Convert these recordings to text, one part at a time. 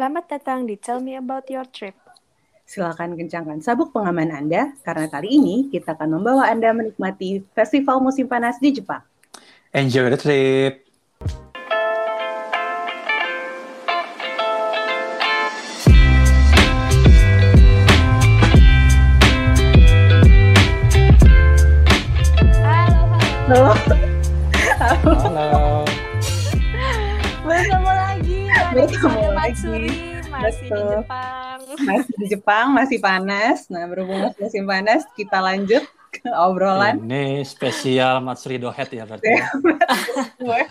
Selamat datang di Tell Me About Your Trip. Silakan kencangkan sabuk pengaman Anda, karena kali ini kita akan membawa Anda menikmati festival musim panas di Jepang. Enjoy the trip. Jepang, masih panas. Nah, berhubung masih musim panas, kita lanjut ke obrolan. Ini spesial Matsuri Dohet ya berarti. Iya.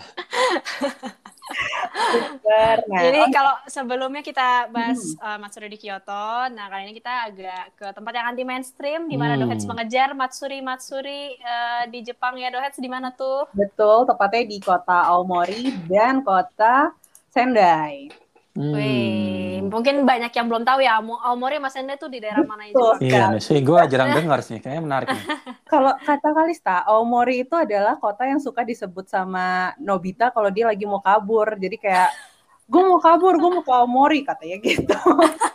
Super. Nah, Jadi kalau sebelumnya kita bahas uh, Matsuri di Kyoto, nah kali ini kita agak ke tempat yang anti mainstream, di mana Hmm. Dohets mengejar Matsuri Matsuri uh, di Jepang ya Dohets di mana tuh? betul, tepatnya di kota Aomori dan kota Sendai. Hmm. Wih, mungkin banyak yang belum tahu ya, Aomo- Aomori sama Sendai tuh di daerah mana. Jepang? Iya sih, gue jarang dengar sih. Kayaknya menarik. Kalau kata Kalista, Aomori itu adalah kota yang suka disebut sama Nobita kalau dia lagi mau kabur. Jadi kayak, gue mau kabur, gue mau ke Aomori katanya gitu.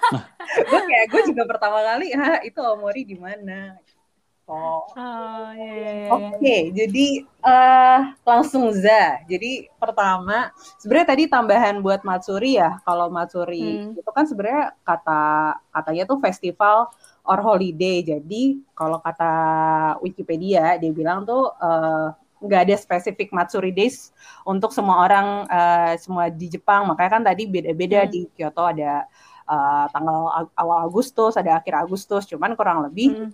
gue kayak, gue juga pertama kali, ha itu Aomori di mana? Oh. Oh, iya, iya, iya. Oke, jadi eh langsung za. Jadi pertama, sebenarnya tadi tambahan buat Matsuri ya. Kalau Matsuri Hmm. itu kan sebenarnya kata katanya tuh festival or holiday. Jadi kalau kata Wikipedia dia bilang tuh eh, nggak ada spesifik Matsuri Days untuk semua orang eh, semua di Jepang. Makanya kan tadi beda-beda Hmm. di Kyoto ada eh, tanggal awal Agustus, ada akhir Agustus. Cuman kurang lebih Hmm.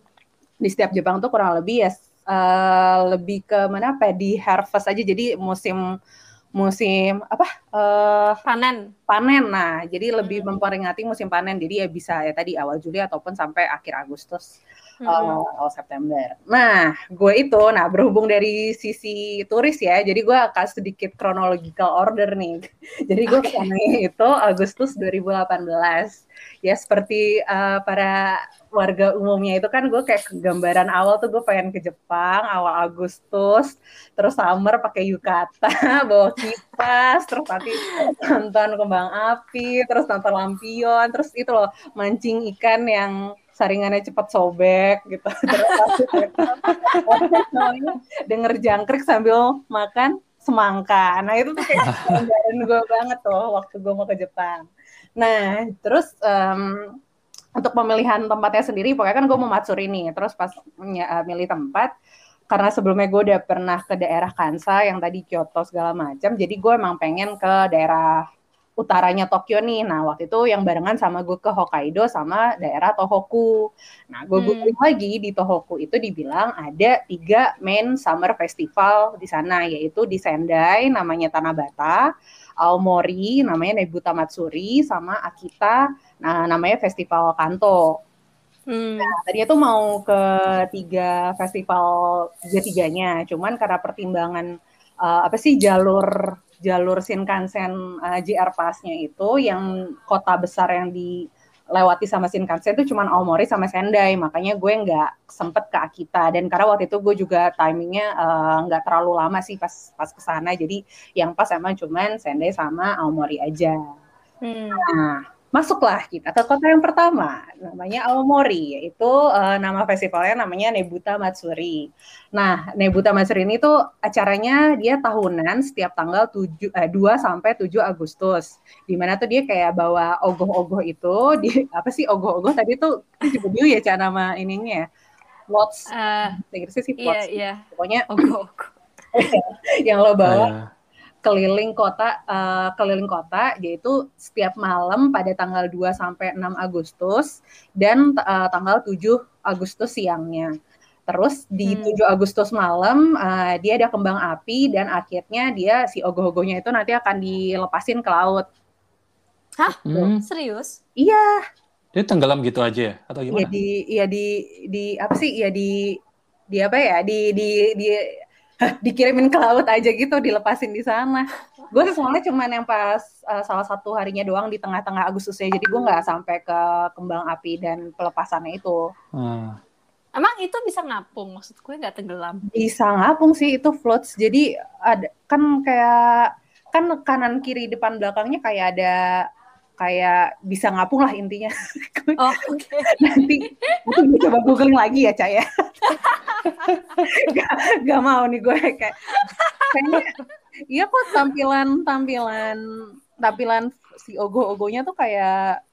Di setiap Jepang tuh kurang lebih ya eh, lebih ke mana apa ya, di harvest aja jadi musim musim apa eh Panen. panen nah jadi lebih Hmm. memperingati musim panen jadi ya bisa ya tadi awal Juli ataupun sampai akhir Agustus Hmm. eh, awal September. Nah gue itu nah berhubung dari sisi turis ya jadi gue akan sedikit chronological order nih. Jadi gue ke sana itu Agustus 2018 ya seperti eh, para warga umumnya itu kan gue kayak gambaran awal tuh gue pengen ke Jepang awal Agustus terus summer pakai yukata bawa kipas terus nanti nonton kembang api terus nonton lampion terus itu loh mancing ikan yang saringannya cepat sobek gitu. Denger jangkrik sambil makan semangka. Nah itu tuh kayak gue banget tuh waktu gue mau ke Jepang. Nah terus em, untuk pemilihan tempatnya sendiri pokoknya kan gue mau Matsuri nih. Terus pas eh, milih tempat karena sebelumnya gue udah pernah ke daerah Kansa yang tadi Kyoto segala macam jadi gue emang pengen ke daerah utaranya Tokyo nih nah waktu itu yang barengan sama gue ke Hokkaido sama daerah Tohoku nah gue Hmm. googling lagi di Tohoku itu dibilang ada tiga main summer festival di sana yaitu di Sendai namanya Tanabata Aomori namanya Nebuta Matsuri sama Akita nah namanya Festival Kanto Hmm. tadinya tuh mau ke tiga festival tiga-tiganya, cuman karena pertimbangan eh, apa sih jalur jalur Shinkansen eh, JR Pass-nya itu yang kota besar yang dilewati sama Shinkansen itu cuman Aomori sama Sendai, makanya gue nggak sempet ke Akita dan karena waktu itu gue juga timingnya eh, nggak terlalu lama sih pas pas ke sana, jadi yang pas emang cuman Sendai sama Aomori aja. Hmm. Nah, masuklah kita ke kota yang pertama, namanya Aomori, yaitu eh, nama festivalnya namanya Nebuta Matsuri. Nah, Nebuta Matsuri ini tuh acaranya dia tahunan setiap tanggal 7 eh, 2 sampai 7 Agustus. Di mana tuh dia kayak bawa ogoh-ogoh itu di apa sih ogoh-ogoh tadi tuh itu juga bio ya cara nama ininya ya. Eh, bahasa Inggrisnya sih iya, floats. iya. Pokoknya Ogo, ogo. yang lo bawa Kayak, keliling kota eh, keliling kota yaitu setiap malam pada tanggal 2 sampai 6 Agustus dan eh, tanggal 7 Agustus siangnya. Terus di Hmm. 7 Agustus malam eh, dia ada kembang api dan akhirnya dia si ogoh-ogohnya itu nanti akan dilepasin ke laut. hmm, Serius? Iya, dia tenggelam gitu aja ya? Atau iya gimana? di iya di di apa sih? Iya di di apa ya? Di di di dikirimin ke laut aja gitu, dilepasin di sana. Gue sih soalnya cuman yang pas uh, salah satu harinya doang di tengah-tengah Agustusnya, jadi gue nggak sampai ke kembang api dan pelepasannya itu. Hmm. Emang itu bisa ngapung? Maksud gue nggak tenggelam. Bisa ngapung sih itu floats, jadi ada kan kayak kan kanan kiri depan belakangnya kayak ada kayak bisa ngapung lah intinya. Oh, oke. Nanti itu gue coba googling lagi ya, Cak ya. gak, gak mau nih gue kayak kayaknya iya kok tampilan tampilan tampilan si ogo-ogonya tuh kayak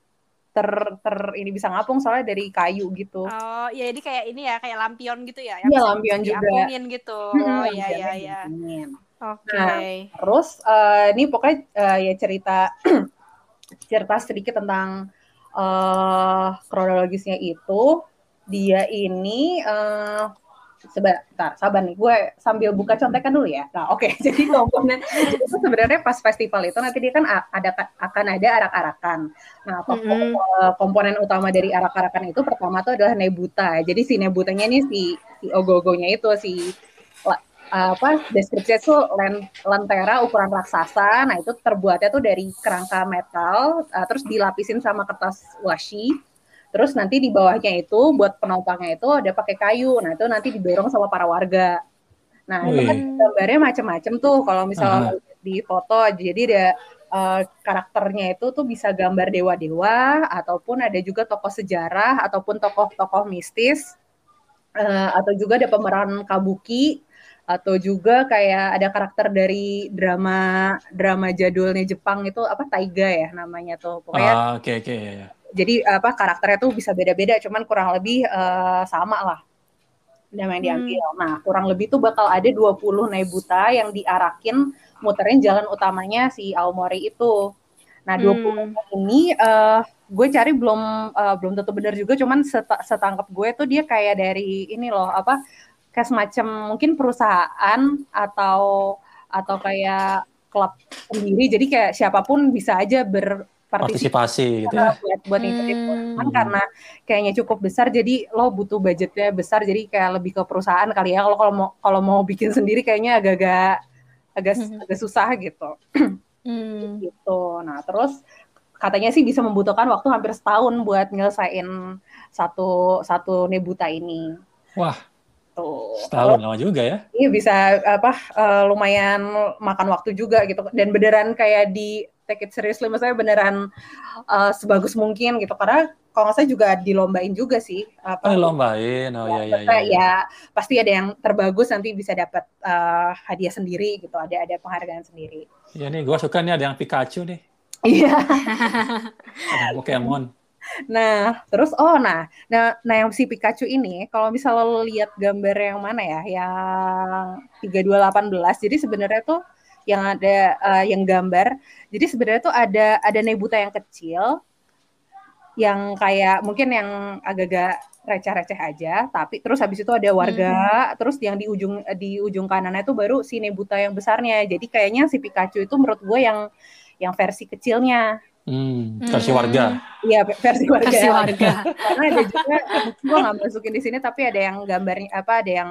ter ter ini bisa ngapung soalnya dari kayu gitu. Oh, ya jadi kayak ini ya, kayak lampion gitu ya. Iya, bisa lampion juga. diapungin gitu. Hmm, Oh, iya, iya, iya. Oke. Nah, Terus eh, ini pokoknya eh, ya cerita cerita sedikit tentang eh kronologisnya itu dia ini eh sebentar sabar nih gue sambil buka contekan dulu ya. Nah oke jadi komponen itu sebenarnya pas festival itu nanti dia kan ada akan ada arak-arakan. Nah tokoh, Mm-mm. eh, komponen utama dari arak-arakan itu pertama tuh adalah Nebuta. Jadi si Nebutanya ini si si ogogonya itu si apa deskripsinya tuh len- lentera ukuran raksasa. Nah, itu terbuatnya tuh dari kerangka metal uh, terus dilapisin sama kertas washi. Terus nanti di bawahnya itu buat penopangnya itu ada pakai kayu. Nah, itu nanti didorong sama para warga. Nah, itu kan Wih. gambarnya macam-macam tuh kalau misalnya Aha. di foto. Jadi ada uh, karakternya itu tuh bisa gambar dewa-dewa ataupun ada juga tokoh sejarah ataupun tokoh-tokoh mistis. Eh, atau juga ada pemeran kabuki atau juga kayak ada karakter dari drama drama jadulnya Jepang itu apa Taiga ya namanya tuh. Pokoknya Ah, Oke oke ya, ya. jadi apa karakternya tuh bisa beda-beda cuman kurang lebih eh, sama lah. Nama yang diambil nah kurang lebih tuh bakal ada 20 Nebuta yang diarakin muterin jalan utamanya si Aomori itu. Nah 20 Hmm. ini eh gue cari belum eh, belum tentu benar juga cuman seta- setangkap gue tuh dia kayak dari ini loh apa kayak semacam mungkin perusahaan atau atau kayak klub sendiri jadi kayak siapa pun bisa aja berpartisipasi Partisipasi gitu ya. buat buat Hmm. Cuman karena kayaknya cukup besar jadi lo butuh budgetnya besar jadi kayak lebih ke perusahaan kali ya kalau kalau mau kalau mau bikin sendiri kayaknya agak-agak agak Hmm. agak susah gitu Hmm. gitu. Nah, terus katanya sih bisa membutuhkan waktu hampir setahun buat nyelesain satu satu nebuta ini. Wah, Tuh. setahun lama juga ya. Iya bisa apa eh, lumayan makan waktu juga gitu dan beneran kayak di take it seriously maksudnya beneran eh, sebagus mungkin gitu karena kalau nggak salah juga dilombain juga sih apa Oh, lombain. Oh ya ya Maksudnya ya. ya. ya pasti ada yang terbagus nanti bisa dapat eh, hadiah sendiri gitu ada ada penghargaan sendiri Iya nih, gue suka nih ada yang Pikachu nih, iya yang Pokemon. Nah, terus oh nah, nah, nah yang si Pikachu ini kalau misalnya lo lihat gambar yang mana ya, yang 3218. Jadi sebenarnya tuh yang ada eh, yang gambar. Jadi sebenarnya tuh ada ada Nebuta yang kecil yang kayak mungkin yang agak-agak receh-receh aja, tapi terus habis itu ada warga, terus yang di ujung di ujung kanannya tuh baru si Nebuta yang besarnya. Jadi kayaknya si Pikachu itu menurut gue yang yang versi kecilnya. Hmm, Hmm. versi warga. Iya, versi warga. Versi warga. Karena ada juga gue nggak masukin di sini tapi ada yang gambarnya apa ada yang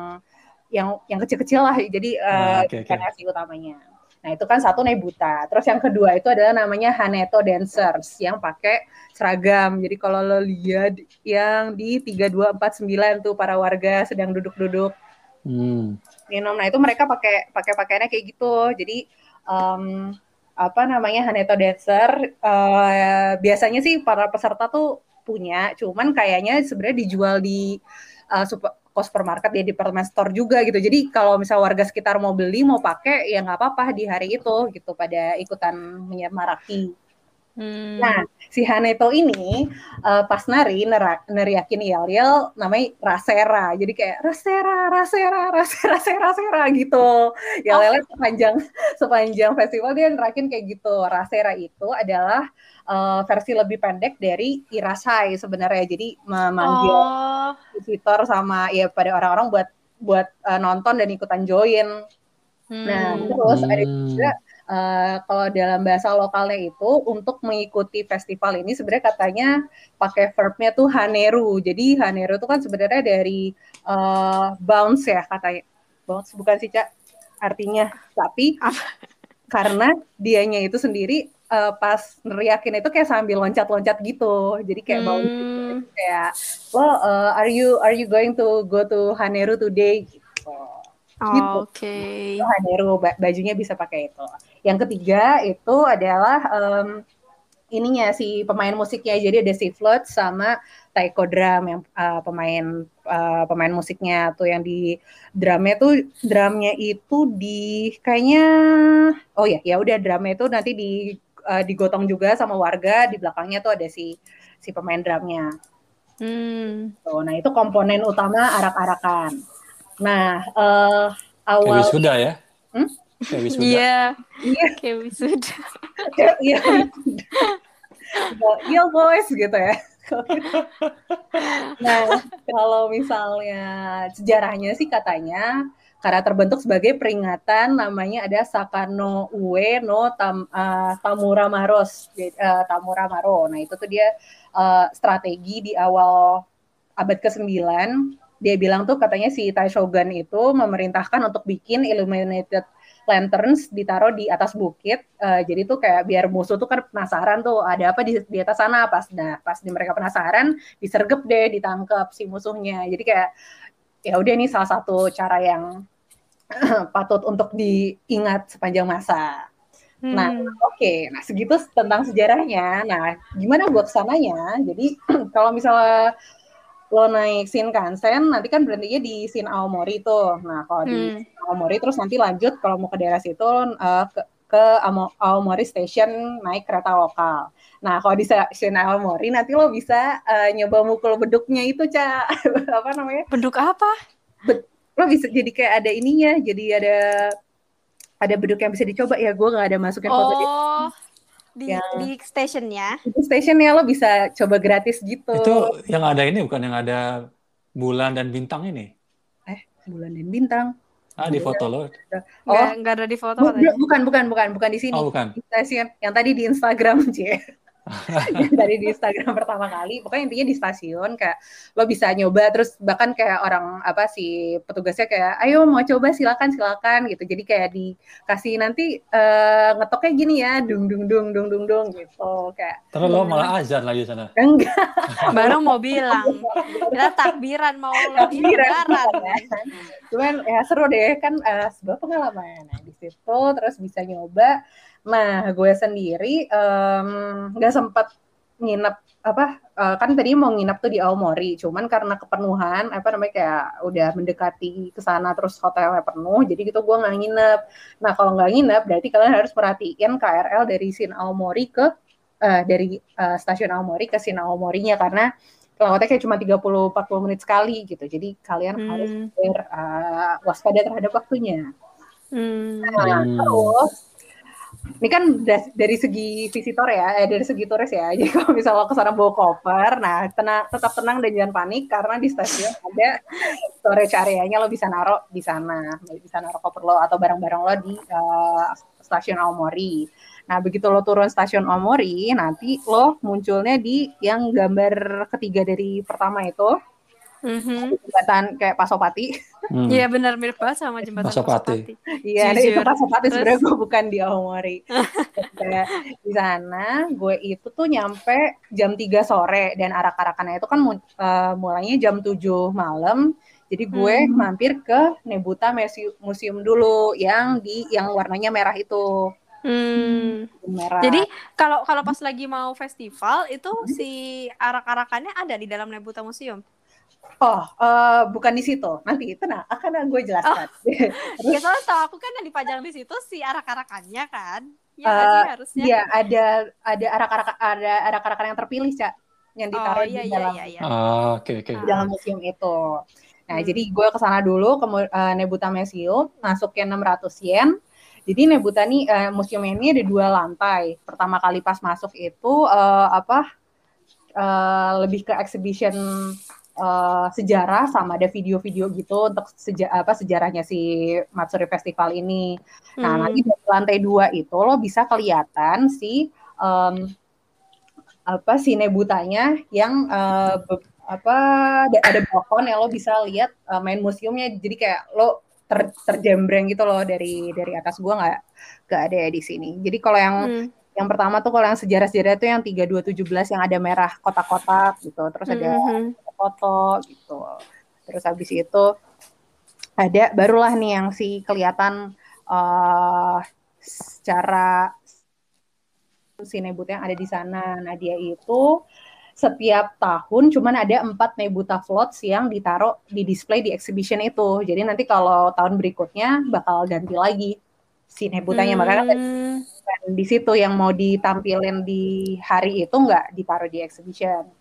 yang yang kecil-kecil lah jadi Ah, eh oke, oke. bukan versi utamanya. Nah itu kan satu Nebuta. Terus yang kedua itu adalah namanya Haneto Dancers yang pakai seragam. Jadi kalau lo lihat yang di 3249 tuh para warga sedang duduk-duduk Hmm. minum. Nah itu mereka pakai pakai pakaiannya kayak gitu. Jadi em, apa namanya Haneto Dancer eh, biasanya sih para peserta tuh punya, cuman kayaknya sebenarnya dijual di eh, super, supermarket ya department store juga gitu. Jadi kalau misal warga sekitar mau beli mau pakai ya nggak apa-apa di hari itu gitu pada ikutan menyemaraki. Hmm. Nah, si Haneto ini eh, pas nari nera- neriakin yel-yel namanya rasera. Jadi kayak rasera, rasera, rasera, rasera, rasera gitu. Yel-yelnya sepanjang sepanjang festival dia nerakin kayak gitu. Rasera itu adalah eh, versi lebih pendek dari irasai sebenarnya. Jadi memanggil Oh. visitor sama ya pada orang-orang buat buat eh, nonton dan ikutan join. Nah, Hmm. terus ada Hmm. juga eh, kalau dalam bahasa lokalnya itu untuk mengikuti festival ini sebenarnya katanya pakai verbnya tuh haneru. Jadi haneru itu kan sebenarnya dari eh, bounce ya katanya. Bounce bukan sih, Cak? Artinya. Tapi karena dianya itu sendiri eh, pas neriakin itu kayak sambil loncat-loncat gitu. Jadi kayak bounce gitu. Hmm. kayak lo eh, are you are you going to go to Haneru today gitu. Gitu. Oke. itu Haneru ba- bajunya bisa pakai itu. Yang ketiga itu adalah em, ininya si pemain musiknya. Jadi ada si Flood sama Taiko Drum yang uh, pemain uh, pemain musiknya tuh yang di drumnya tuh drumnya itu di kayaknya oh ya ya udah drumnya itu nanti di uh, digotong juga sama warga di belakangnya tuh ada si si pemain drumnya. Hmm. Tuh, nah itu komponen utama arak-arakan. Nah uh, awal. Kayak wisuda ya? Hmm? Kayak wisuda. Iya. Iya. Kayak wisuda. Iya. Iya boys gitu ya nah, kalau misalnya sejarahnya sih katanya karena terbentuk sebagai peringatan namanya ada Sakano Ue no Tam, uh, Tamura Maros uh, Tamura Maro. Nah, itu tuh dia uh, strategi di awal abad ke-9 dia bilang tuh katanya si Taishogun itu memerintahkan untuk bikin illuminated lanterns ditaruh di atas bukit. Uh, jadi tuh kayak biar musuh tuh kan penasaran tuh ada apa di, di atas sana pas nah pas di mereka penasaran disergap deh ditangkap si musuhnya. Jadi kayak ya udah ini salah satu cara yang patut untuk diingat sepanjang masa. Nah, hmm. Nah, oke. Okay. Nah, segitu tentang sejarahnya. Nah, gimana buat ke sananya? Jadi, kalau misalnya lo naik Shinkansen nanti kan berhentinya di Shin Aomori tuh. Nah, kalau hmm. di Aomori terus nanti lanjut kalau mau ke daerah situ uh, ke ke Aomori Station naik kereta lokal. Nah, kalau di Shin Aomori nanti lo bisa uh, nyoba mukul beduknya itu, Ca. apa namanya? Beduk apa? Bed lo bisa jadi kayak ada ininya, jadi ada ada beduk yang bisa dicoba ya. Gue nggak ada masukin oh. Di yang, di stationnya di stationnya lo bisa coba gratis gitu. Itu yang ada ini bukan yang ada bulan dan bintang ini? Eh bulan dan bintang. Ah di foto lo. Oh nggak, nggak ada di foto bukan bukan bukan bukan di sini. Oh, bukan. di stasiun yang tadi di Instagram cie dari di Instagram pertama kali pokoknya intinya di stasiun kayak lo bisa nyoba terus bahkan kayak orang apa sih petugasnya kayak ayo mau coba silakan silakan gitu. Jadi kayak dikasih nanti uh, ngetoknya gini ya dung dung dung dung dung dung gitu kayak. Terus lo malah azan lagi sana? Enggak. Baru mau bilang kita takbiran mau takbiran. ya. cuman ya seru deh kan uh, sebuah pengalaman. Nah di situ terus bisa nyoba Nah, gue sendiri nggak um, sempat nginep apa uh, kan tadi mau nginep tuh di Aomori cuman karena kepenuhan apa namanya kayak udah mendekati ke sana terus hotelnya penuh jadi gitu gue nggak nginep nah kalau nggak nginep berarti kalian harus perhatiin KRL dari Sin Aomori ke uh, dari uh, stasiun Aomori ke Sin Aomorinya karena lewatnya kayak cuma 30-40 menit sekali gitu jadi kalian hmm. harus ber, uh, waspada terhadap waktunya hmm. nah terus ini kan dari segi visitor ya, eh, dari segi turis ya. Jadi kalau misalnya lo ke sana bawa koper, nah tenang, tetap tenang dan jangan panik karena di stasiun ada storage area-nya lo bisa naruh di sana, bisa naruh koper lo atau barang-barang lo di uh, stasiun Aomori. Nah begitu lo turun stasiun Aomori, nanti lo munculnya di yang gambar ketiga dari pertama itu Mm-hmm. Jembatan kayak Pasopati. Hmm. Iya hmm. benar mirip banget sama jembatan Pasopati. Iya, itu Pasopati sebenarnya gue bukan di Aomori. kayak di sana gue itu tuh nyampe jam 3 sore dan arak-arakannya itu kan uh, mulainya jam 7 malam. Jadi gue hmm. mampir ke Nebuta Museum dulu yang di yang warnanya merah itu. Hmm. Merah. Jadi kalau kalau pas lagi mau festival itu hmm. si arak-arakannya ada di dalam Nebuta Museum. Oh, uh, bukan di situ. Nanti itu nah akan gue jelaskan. Oh. ya soalnya tau aku kan yang dipajang di situ si arak-arakannya kan. Ya uh, sih harusnya. Iya, ada ada arak-arak ada arak-arakan yang terpilih, Cak, yang ditaruh oh, iya, di iya, dalam. Iya, iya. Oh, oke okay, oke. Okay. Di dalam museum itu. Nah, hmm. jadi gue ke sana dulu ke uh, Nebuta Museum, masuknya 600 yen. Jadi Nebuta nih uh, museum ini ada dua lantai. Pertama kali pas masuk itu uh, apa? Uh, lebih ke exhibition uh, sejarah sama ada video-video gitu untuk seja apa sejarahnya si Matsuri Festival ini. Nah, hmm. nanti di lantai dua itu lo bisa kelihatan si um, apa si nebutanya yang uh, apa ada, balkon yang lo bisa lihat uh, main museumnya. Jadi kayak lo ter, terjembreng gitu loh dari dari atas gua nggak nggak ada di sini. Jadi kalau yang hmm. Yang pertama tuh kalau yang sejarah-sejarah itu yang 3217 yang ada merah kotak-kotak gitu. Terus ada mm -hmm foto gitu. Terus habis itu ada barulah nih yang si kelihatan uh, secara si Nebuta yang ada di sana. Nah dia itu setiap tahun cuman ada empat Nebuta floats yang ditaruh di display di exhibition itu. Jadi nanti kalau tahun berikutnya bakal ganti lagi si Nebutanya. Hmm. Makanya di situ yang mau ditampilin di hari itu nggak ditaruh di exhibition.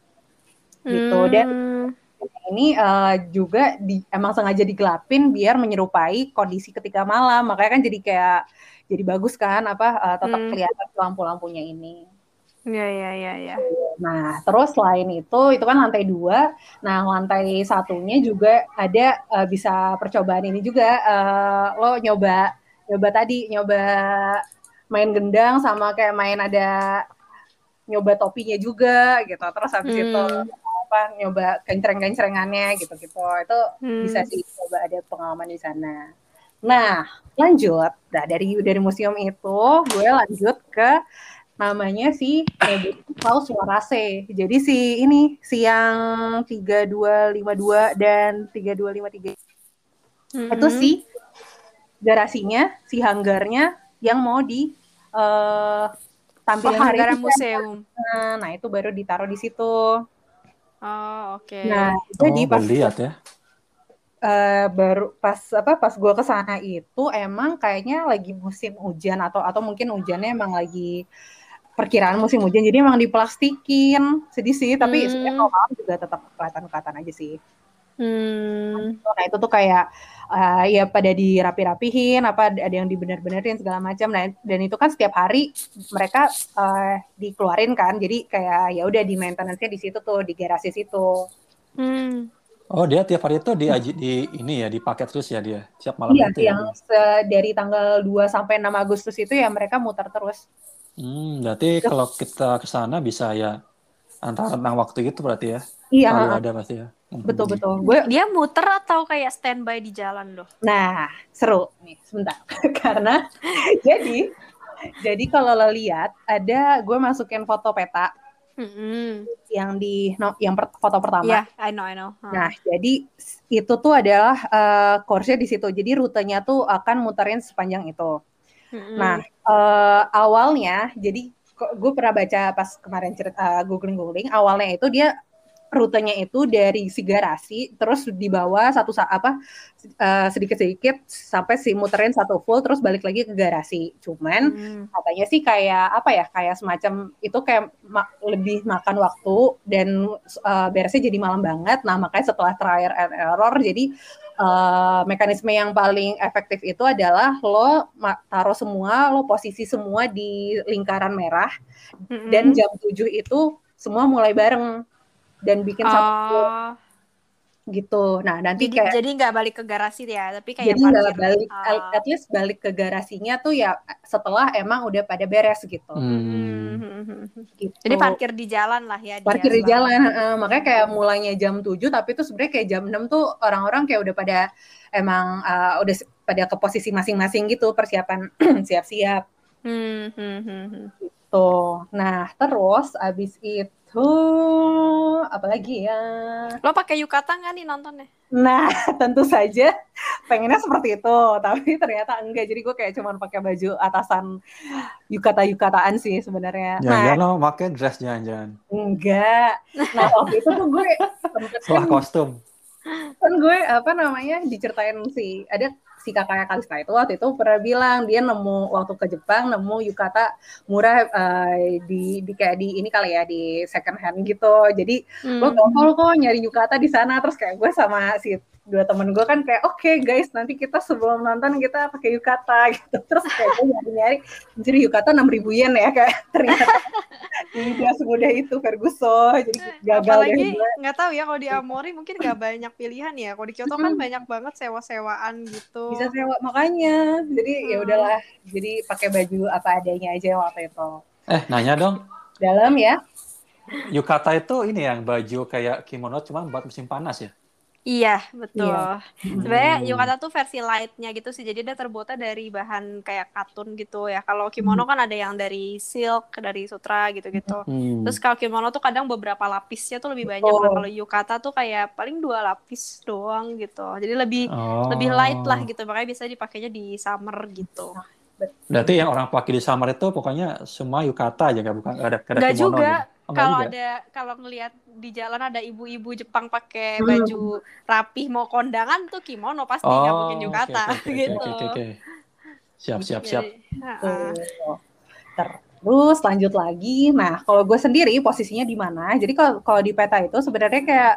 Gitu. Hmm. Dan ini uh, juga di, emang sengaja digelapin biar menyerupai kondisi ketika malam. Makanya kan jadi kayak jadi bagus kan apa uh, tetap hmm. kelihatan lampu-lampunya ini. Iya iya iya. Ya. Nah terus selain itu itu kan lantai dua. Nah lantai satunya juga ada uh, bisa percobaan ini juga uh, lo nyoba nyoba tadi nyoba main gendang sama kayak main ada nyoba topinya juga gitu. Terus habis hmm. itu apa nyoba kencreng-kencrengannya gitu-gitu. Itu hmm. bisa sih coba ada pengalaman di sana. Nah, lanjut. Nah, dari dari museum itu gue lanjut ke namanya si Paus Suarase. Jadi si ini si yang 3252 dan 3253 mm-hmm. itu si garasinya, si hanggarnya yang mau di uh, tampilin oh, hari ini museum. Nah, nah, itu baru ditaruh di situ. Oh, oke. Okay. Nah, jadi oh, pas lihat ya. Uh, baru pas apa pas gue ke sana itu emang kayaknya lagi musim hujan atau atau mungkin hujannya emang lagi perkiraan musim hujan jadi emang diplastikin sedih sih tapi hmm. sebenarnya kalau malam juga tetap kelihatan kelihatan aja sih hmm. nah itu tuh kayak uh, ya pada dirapi-rapihin apa ada yang dibener-benerin segala macam nah dan itu kan setiap hari mereka uh, dikeluarin kan jadi kayak ya udah di maintenance-nya di situ tuh di garasi situ hmm. Oh dia tiap hari itu di, di ini ya dipakai terus ya dia siap malam iya, itu ya. yang ya, dari tanggal 2 sampai 6 Agustus itu ya mereka muter terus. Hmm, berarti kalau kita ke sana bisa ya antara tentang waktu itu berarti ya. Iya. Kalau ada pasti ya. Hmm. Betul betul. Gue dia muter atau kayak standby di jalan loh. Nah, seru nih sebentar. Karena jadi jadi kalau lo lihat ada gue masukin foto peta mm-hmm. yang di no, yang per, foto pertama. Yeah, I know, I know. Huh. Nah, jadi itu tuh adalah uh, course-nya di situ. Jadi rutenya tuh akan muterin sepanjang itu. Mm-hmm. Nah, uh, awalnya jadi gue pernah baca pas kemarin cerita uh, googling googling awalnya itu dia rutenya itu dari si garasi terus dibawa satu apa uh, sedikit-sedikit sampai si muterin satu full terus balik lagi ke garasi. Cuman hmm. katanya sih kayak apa ya kayak semacam itu kayak ma lebih makan waktu dan uh, beresnya jadi malam banget. Nah makanya setelah trial and error jadi uh, mekanisme yang paling efektif itu adalah lo taruh semua lo posisi semua di lingkaran merah hmm. dan jam 7 itu semua mulai bareng dan bikin oh. satu gitu. Nah nanti jadi, kayak jadi nggak balik ke garasi ya, tapi kayak jadi nggak balik, uh. at least balik ke garasinya tuh ya setelah emang udah pada beres gitu. Hmm. gitu. Jadi parkir di jalan lah ya. Parkir di jalan, uh, makanya kayak mulainya jam 7 tapi itu sebenarnya kayak jam 6 tuh orang-orang kayak udah pada emang uh, udah pada ke posisi masing-masing gitu persiapan siap-siap. Hmm, hmm, hmm, hmm. Gitu. Nah terus abis itu Oh, apalagi ya? Lo pakai yukata nggak nih nontonnya? Nah, tentu saja pengennya seperti itu, tapi ternyata enggak. Jadi gue kayak cuman pakai baju atasan yukata-yukataan sih sebenarnya. Jangan-jangan nah, lo pakai dress jangan-jangan. Enggak. Nah, waktu itu tuh gue setelah kostum. Kan gue apa namanya diceritain sih ada si kakaknya Kalista itu waktu itu pernah bilang dia nemu waktu ke Jepang nemu yukata murah uh, di di kayak di ini kali ya di second hand gitu jadi hmm. lo gampang kok nyari yukata di sana terus kayak gue sama si dua temen gue kan kayak oke okay, guys nanti kita sebelum nonton kita pakai yukata gitu. Terus kayak gue nyari nyari jadi yukata enam ribu yen ya kayak. Ternyata tidak semudah itu Ferguson jadi gagal apalagi nggak tahu ya kalau di Amori mungkin nggak banyak pilihan ya. Kalau di Kyoto kan banyak banget sewa sewaan gitu. Bisa sewa makanya. Jadi ya hmm. ya udahlah jadi pakai baju apa adanya aja waktu itu. Eh nanya dong. Dalam ya. Yukata itu ini yang baju kayak kimono cuma buat musim panas ya Iya, betul. Iya. Sebenarnya hmm. yukata tuh versi lightnya gitu sih. Jadi dia terbuatnya dari bahan kayak katun gitu ya. Kalau kimono hmm. kan ada yang dari silk, dari sutra gitu-gitu. Hmm. Terus kalau kimono tuh kadang beberapa lapisnya tuh lebih banyak. Oh. kalau yukata tuh kayak paling dua lapis doang gitu. Jadi lebih oh. lebih light lah gitu. Makanya bisa dipakainya di summer gitu. Berarti yang orang pakai di Samar itu pokoknya semua yukata aja nggak bukan nggak ada, ada kimono juga. Oh, kalau ada kalau ngelihat di jalan ada ibu-ibu Jepang pakai hmm. baju rapih mau kondangan tuh kimono pasti nggak oh, mungkin yukata okay, okay, gitu. Okay, okay, okay. Siap siap siap. Terus lanjut lagi. Nah, kalau gue sendiri posisinya di mana? Jadi kalau kalau di peta itu sebenarnya kayak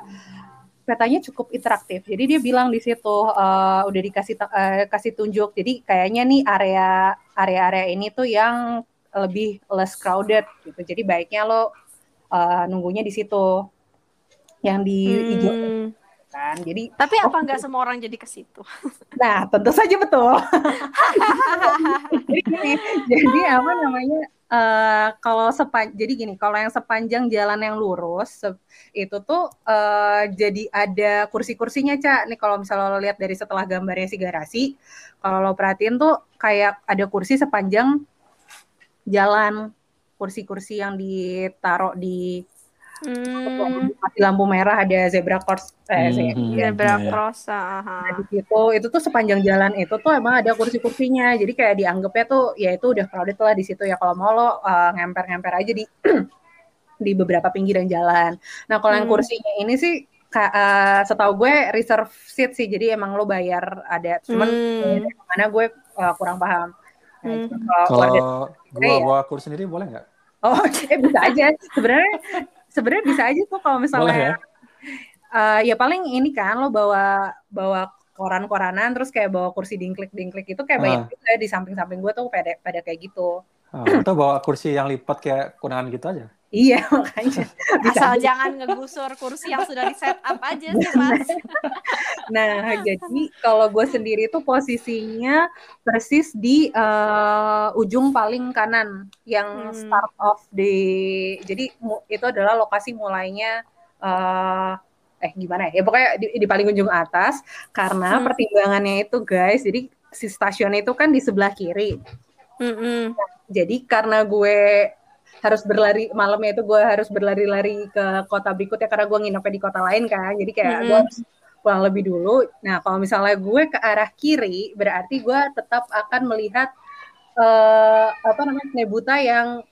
petanya cukup interaktif. Jadi dia bilang di situ uh, udah dikasih uh, kasih tunjuk. Jadi kayaknya nih area area-area ini tuh yang lebih less crowded gitu. Jadi baiknya lo uh, nunggunya di situ yang di hmm. hijau kan. Jadi Tapi apa oh, nggak semua orang jadi ke situ? Nah, tentu saja betul. jadi, jadi apa namanya? Uh, kalau sepan jadi gini, kalau yang sepanjang jalan yang lurus se itu tuh uh, jadi ada kursi-kursinya, Cak. Nih kalau misalnya lo lihat dari setelah gambarnya si garasi, kalau lo perhatiin tuh kayak ada kursi sepanjang jalan, kursi-kursi yang ditaruh di Hmm. Mati lampu merah ada zebra cross eh, hmm. zebra iya, iya. cross nah, di situ itu tuh sepanjang jalan itu tuh emang ada kursi-kursinya jadi kayak dianggapnya tuh ya itu udah crowded lah di situ ya kalau mau lo uh, ngemper-ngemper aja di di beberapa pinggiran jalan nah kalau hmm. yang kursinya ini sih uh, setahu gue reserve seat sih jadi emang lo bayar ada cuman hmm. mana gue uh, kurang paham nah, hmm. kalau gue ya. bawa kursi sendiri boleh nggak Oh, eh bisa aja. Sebenarnya sebenarnya bisa aja tuh kalau misalnya Boleh, ya? Uh, ya paling ini kan lo bawa bawa koran-koranan terus kayak bawa kursi dingklik-dingklik itu kayak uh. banyak juga di samping-samping gue tuh pada pada kayak gitu. Uh, atau bawa kursi yang lipat kayak kunangan gitu aja. Iya makanya. Bisa Asal aja. jangan ngegusur kursi yang sudah di set up aja sih mas. nah jadi kalau gue sendiri tuh posisinya persis di uh, ujung paling kanan yang hmm. start of the. Jadi itu adalah lokasi mulainya. Uh, eh gimana ya? Ya pokoknya di, di paling ujung atas karena hmm. pertimbangannya itu guys. Jadi si stasiun itu kan di sebelah kiri. Mm -hmm. nah, jadi karena gue harus berlari malamnya itu gue harus berlari-lari ke kota berikutnya karena gue nginepnya di kota lain kan. Jadi kayak mm -hmm. gue harus pulang lebih dulu. Nah kalau misalnya gue ke arah kiri berarti gue tetap akan melihat uh, apa namanya nebuta yang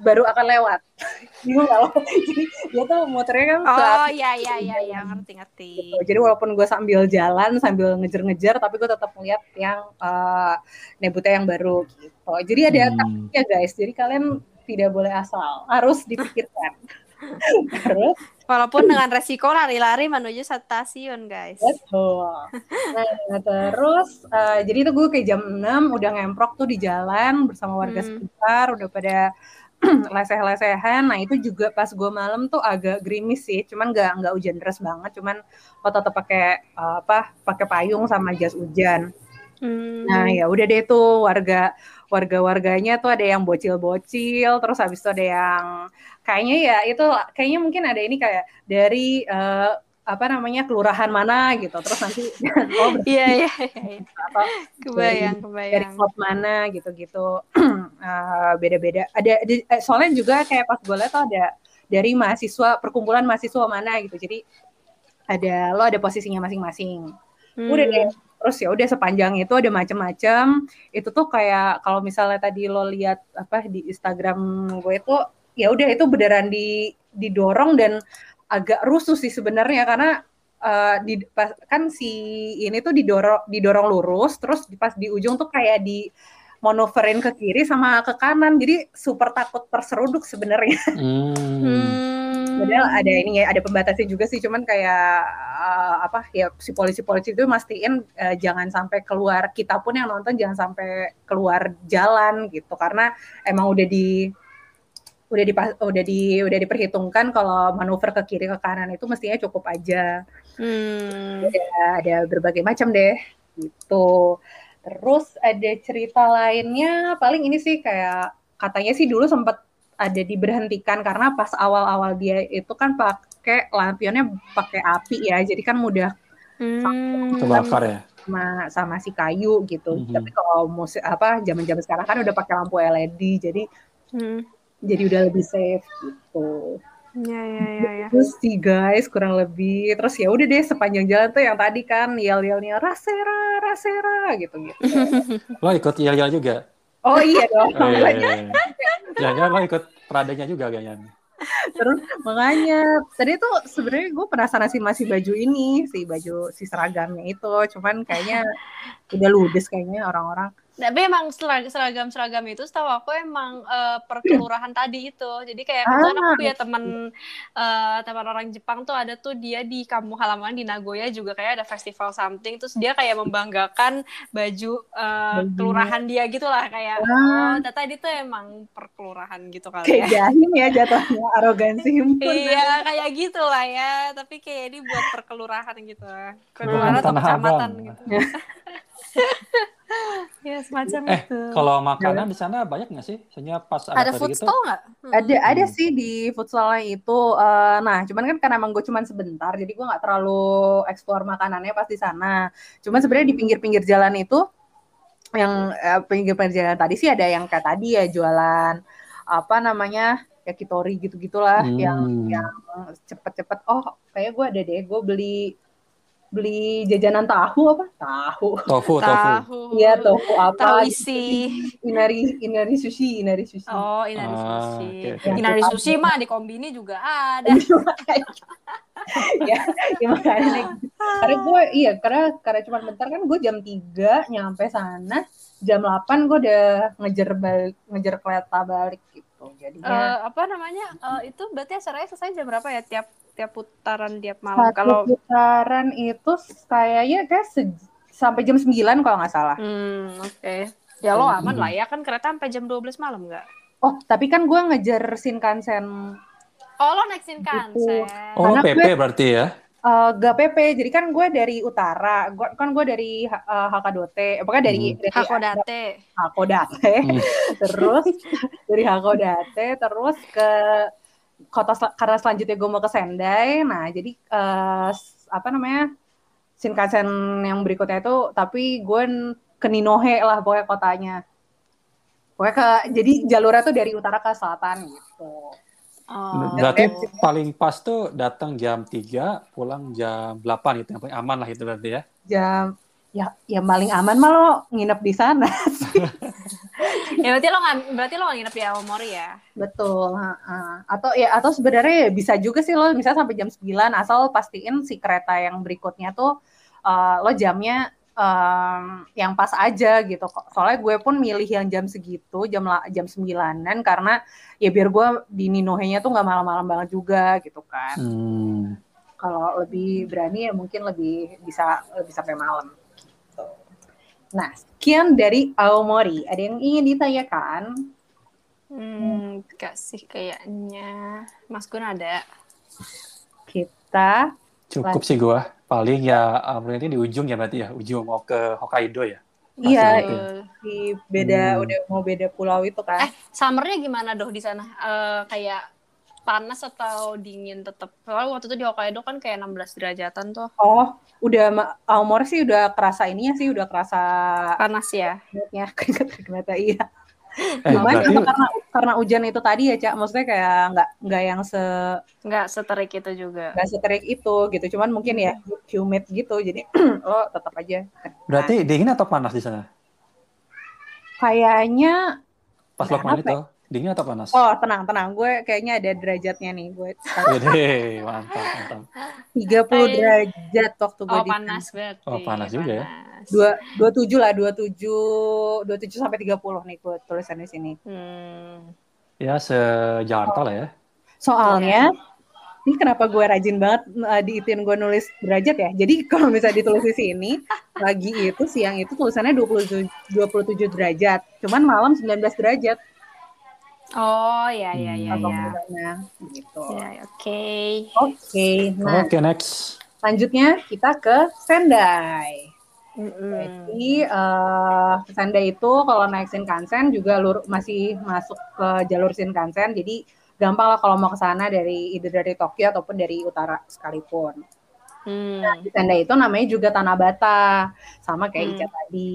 baru akan lewat. Bingung kalau jadi dia tuh motornya kan oh iya iya iya ya, ngerti ngerti. Gitu. jadi walaupun gue sambil jalan sambil ngejar-ngejar tapi gue tetap melihat yang uh, nebuta yang baru gitu. Jadi ada hmm. ya guys. Jadi kalian tidak boleh asal, harus dipikirkan. Terus walaupun dengan resiko lari-lari menuju stasiun, guys. Betul. Nah, terus uh, jadi itu gue kayak jam 6 udah ngemprok tuh di jalan bersama warga hmm. sekitar, udah pada leseh-lesehan. Nah, itu juga pas gue malam tuh agak gerimis sih, cuman nggak nggak hujan deras banget, cuman kok tetap pakai uh, apa? pakai payung sama jas hujan. Hmm. Nah, ya udah deh tuh warga warga-warganya tuh ada yang bocil-bocil, terus habis itu ada yang kayaknya ya itu kayaknya mungkin ada ini kayak dari uh, apa namanya kelurahan mana gitu. Terus nanti oh iya iya, iya. kebayang kebayang dari klub mana gitu gitu uh, beda-beda. Ada di, eh, soalnya juga kayak pas gue lihat tuh ada dari mahasiswa perkumpulan mahasiswa mana gitu. Jadi ada lo ada posisinya masing-masing. Hmm. udah deh terus ya udah sepanjang itu ada macam-macam itu tuh kayak kalau misalnya tadi lo lihat apa di Instagram gue itu ya udah itu beneran di didorong dan agak rusuh sih sebenarnya karena uh, di pas, kan si ini tuh didorong didorong lurus terus pas di ujung tuh kayak di monoverin ke kiri sama ke kanan jadi super takut terseruduk sebenarnya. Hmm. hmm. Padahal ada ini ya, ada pembatasnya juga sih, cuman kayak uh, apa ya si polisi-polisi itu mastiin uh, jangan sampai keluar kita pun yang nonton jangan sampai keluar jalan gitu karena emang udah di udah di udah di udah diperhitungkan kalau manuver ke kiri ke kanan itu mestinya cukup aja. Hmm. Ada, ada berbagai macam deh gitu. Terus ada cerita lainnya paling ini sih kayak katanya sih dulu sempat ada diberhentikan karena pas awal-awal dia itu kan pakai lampionnya pakai api ya jadi kan mudah hmm. terbakar ya sama sama si kayu gitu mm-hmm. tapi kalau musik apa zaman-zaman sekarang kan udah pakai lampu LED jadi hmm. jadi udah lebih safe gitu Ya, ya, ya, ya. Terus sih guys kurang lebih terus ya udah deh sepanjang jalan tuh yang tadi kan yel yelnya rasera rasera gitu gitu. Lo ikut yel yel juga? Oh iya dong. Oh, iya, iya. Jangan-jangan lo ikut peradanya juga kayaknya. Terus makanya tadi tuh sebenarnya gue penasaran sih masih baju ini, si baju si seragamnya itu, cuman kayaknya udah ludes kayaknya orang-orang. Tapi emang seragam seragam itu setahu aku emang uh, perkelurahan tadi itu. Jadi kayak Ah. aku punya teman uh, teman orang Jepang tuh ada tuh dia di kampung halaman di Nagoya juga kayak ada festival something terus dia kayak membanggakan baju uh, kelurahan dia gitu lah kayak Ah. oh dia tuh emang perkelurahan gitu kali Kayak ya. jahim ya jatuhnya arogansi. Iya kayak gitu lah ya, tapi kayak ini buat perkelurahan gitu, perkelurahan atau kecamatan gitu. ya semacam Eh, itu. Kalau makanan di sana banyak nggak sih? Soalnya pas ada, ada food gitu. stall nggak? Hmm. Ada ada Hmm. sih di futsalnya itu. eh, nah, cuman kan karena emang gue cuman sebentar, jadi gue nggak terlalu eksplor makanannya pas di sana. Cuman sebenarnya di pinggir-pinggir jalan itu, yang eh, pinggir-pinggir jalan tadi sih ada yang kayak tadi ya jualan apa namanya yakitori gitu-gitulah, yang Hmm. yang cepet-cepet. Oh, kayak gue ada deh, gue beli beli jajanan tahu apa? Tahu. Tofu, tofu. tahu. Iya, tofu apa? Tahu isi. Inari inari sushi, inari sushi. Oh, inari Ah, sushi. oke, oke. Inari sushi mah di kombini juga ada. ya, ya makanya nih. karena gue iya karena karena cuma bentar kan gue jam 3 nyampe sana jam 8 gue udah ngejar balik ngejar kereta balik gitu jadinya Eh, apa namanya? Eh, itu berarti acaranya selesai jam berapa ya tiap tiap putaran tiap malam? satu Kalau putaran itu kayaknya kayak se- sampai jam 9 kalau nggak salah hmm, oke. Ya lo aman Hmm. lah ya kan kereta sampai jam 12 malam nggak? oh tapi kan gue ngejar Shinkansen Oh lo naik Shinkansen. Oh, Karena PP gue- berarti ya? Eh, gak PP jadi kan gue dari utara. Gua, kan gue dari uh, Hakadote. Pokoknya dari, Hmm. dari Hakodate. Hakodate. Hmm. terus dari Hakodate terus ke kota sel- karena selanjutnya gue mau ke Sendai. Nah jadi eh, s- apa namanya Shinkansen yang berikutnya itu tapi gue ke Ninohe lah pokoknya kotanya. Pokoknya ke jadi jalurnya tuh dari utara ke selatan gitu Oh. Berarti paling pas tuh datang jam 3, pulang jam 8 gitu. Yang paling aman lah itu berarti ya. jam ya yang paling aman mah lo nginep di sana ya berarti lo nggak berarti lo nggak nginep di Aomori ya? Betul, ha-ha. atau ya atau sebenarnya ya bisa juga sih lo misalnya sampai jam 9 asal lo pastiin si kereta yang berikutnya tuh eh, lo jamnya em, yang pas aja gitu. kok. Soalnya gue pun milih yang jam segitu, jam la- jam 9-an karena ya biar gue di Ninohe-nya tuh nggak malam-malam banget juga gitu kan. Hmm. Kalau lebih berani ya mungkin lebih bisa lebih sampai malam gitu. Nah, sekian dari Aomori. Ada yang ingin ditanyakan? Hmm, gak sih kayaknya. Mas Gun ada. Kita Cukup sih gua. Paling ya um, ini di ujung ya berarti ya. Ujung mau ke Hokkaido ya. Iya, ya. Di beda Hmm. udah mau beda pulau itu kan. Eh, summernya gimana doh di sana? Eh, kayak panas atau dingin tetap? Soalnya waktu itu di Hokkaido kan kayak 16 derajatan tuh. Oh, udah Aomori sih udah kerasa ininya sih udah kerasa Panas ya. keringetnya keringet-keringetnya iya. Eh, Cuman berarti karena karena hujan itu tadi ya, Cak, maksudnya kayak nggak nggak yang se Nggak seterik itu juga. nggak seterik itu gitu. Cuman mungkin ya humid gitu. Jadi lo tetap aja berarti dingin atau panas di sana? kayaknya Pas lo kemarin Apa itu, dingin atau panas? oh tenang tenang gue kayaknya ada derajatnya nih gue Wede, mantap, mantap. 30 derajat waktu gue Oh, di panas berarti. Oh, panas juga ya. Dua dua tujuh lah dua tujuh dua tujuh sampai tiga puluh nih gue tulisan di sini Hmm. Ya se-Jakarta lah ya. soalnya ini kenapa gue rajin banget uh, diitin gue nulis derajat ya jadi kalau misalnya ditulis di sini pagi itu siang itu tulisannya 27 27 derajat cuman malam 19 derajat Oh, ya ya ya apa ya. bedanya gitu Ya, oke. oke nah Oke, next. selanjutnya kita ke Sendai Mm-mm. Jadi eh Sendai itu kalau naik Shinkansen juga lur masih masuk ke jalur Shinkansen. Jadi gampang lah kalau mau ke sana dari either dari Tokyo ataupun dari utara sekalipun. Hmm. Di Sendai itu namanya juga Tanabata, sama kayak Hmm. Ica tadi.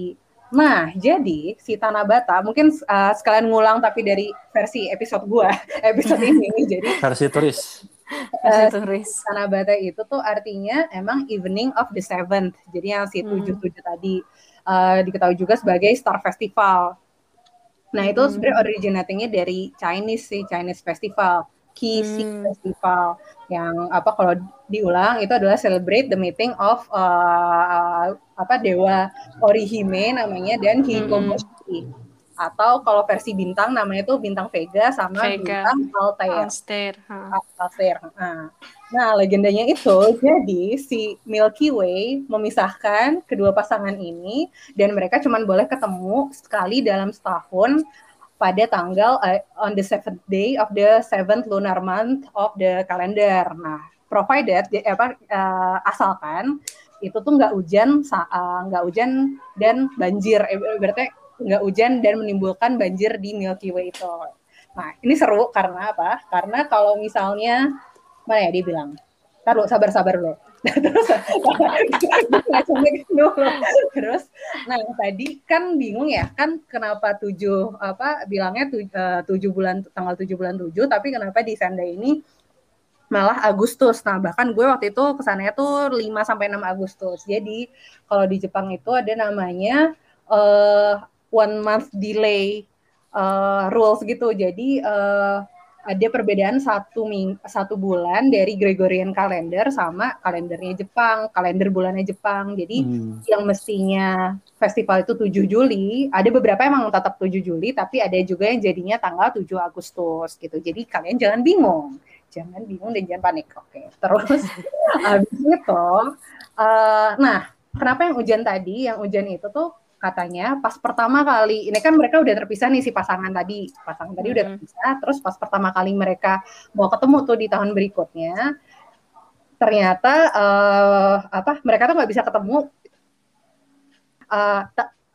Nah, jadi si Tanabata mungkin eh, sekalian ngulang tapi dari versi episode gua, episode ini. jadi Versi turis. Masih turis. Tanabata itu tuh artinya emang evening of the seventh. Jadi yang si Hmm. tujuh tujuh tadi eh, diketahui juga sebagai Star Festival. Nah itu hmm. sebenarnya originatingnya dari Chinese sih, Chinese Festival, Qixi hmm. Festival yang apa kalau diulang itu adalah celebrate the meeting of uh, apa dewa Orihime namanya dan Hikoboshi. Hmm. Atau kalau versi bintang namanya itu bintang Vega sama Vega. bintang Altair. Altair. Altair. Nah. nah, legendanya itu jadi si Milky Way memisahkan kedua pasangan ini dan mereka cuma boleh ketemu sekali dalam setahun pada tanggal uh, on the seventh day of the seventh lunar month of the calendar. Nah, provided apa uh, asalkan itu tuh nggak hujan nggak uh, hujan dan banjir eh, berarti nggak hujan dan menimbulkan banjir di Milky Way itu. Nah ini seru karena apa? Karena kalau misalnya mana ya dia bilang, taruh sabar-sabar loh. terus terus nah tadi kan bingung ya kan kenapa tujuh apa bilangnya eh, tujuh bulan tanggal tujuh bulan tujuh tapi kenapa di Sendai ini malah Agustus. Nah, bahkan gue waktu itu kesannya tuh 5 sampai 6 Agustus. Jadi, kalau di Jepang itu ada namanya uh, one month delay uh, rules gitu. Jadi, uh, ada perbedaan satu ming satu bulan dari Gregorian calendar sama kalendernya Jepang, kalender bulannya Jepang. Jadi hmm. yang mestinya festival itu 7 Juli, ada beberapa emang tetap 7 Juli, tapi ada juga yang jadinya tanggal 7 Agustus gitu. Jadi kalian jangan bingung jangan bingung dan jangan panik. Oke, terus habis itu, uh, nah kenapa yang hujan tadi, yang hujan itu tuh katanya pas pertama kali, ini kan mereka udah terpisah nih si pasangan tadi, pasangan tadi hmm. udah terpisah, terus pas pertama kali mereka mau ketemu tuh di tahun berikutnya, ternyata uh, apa mereka tuh nggak bisa ketemu. Uh,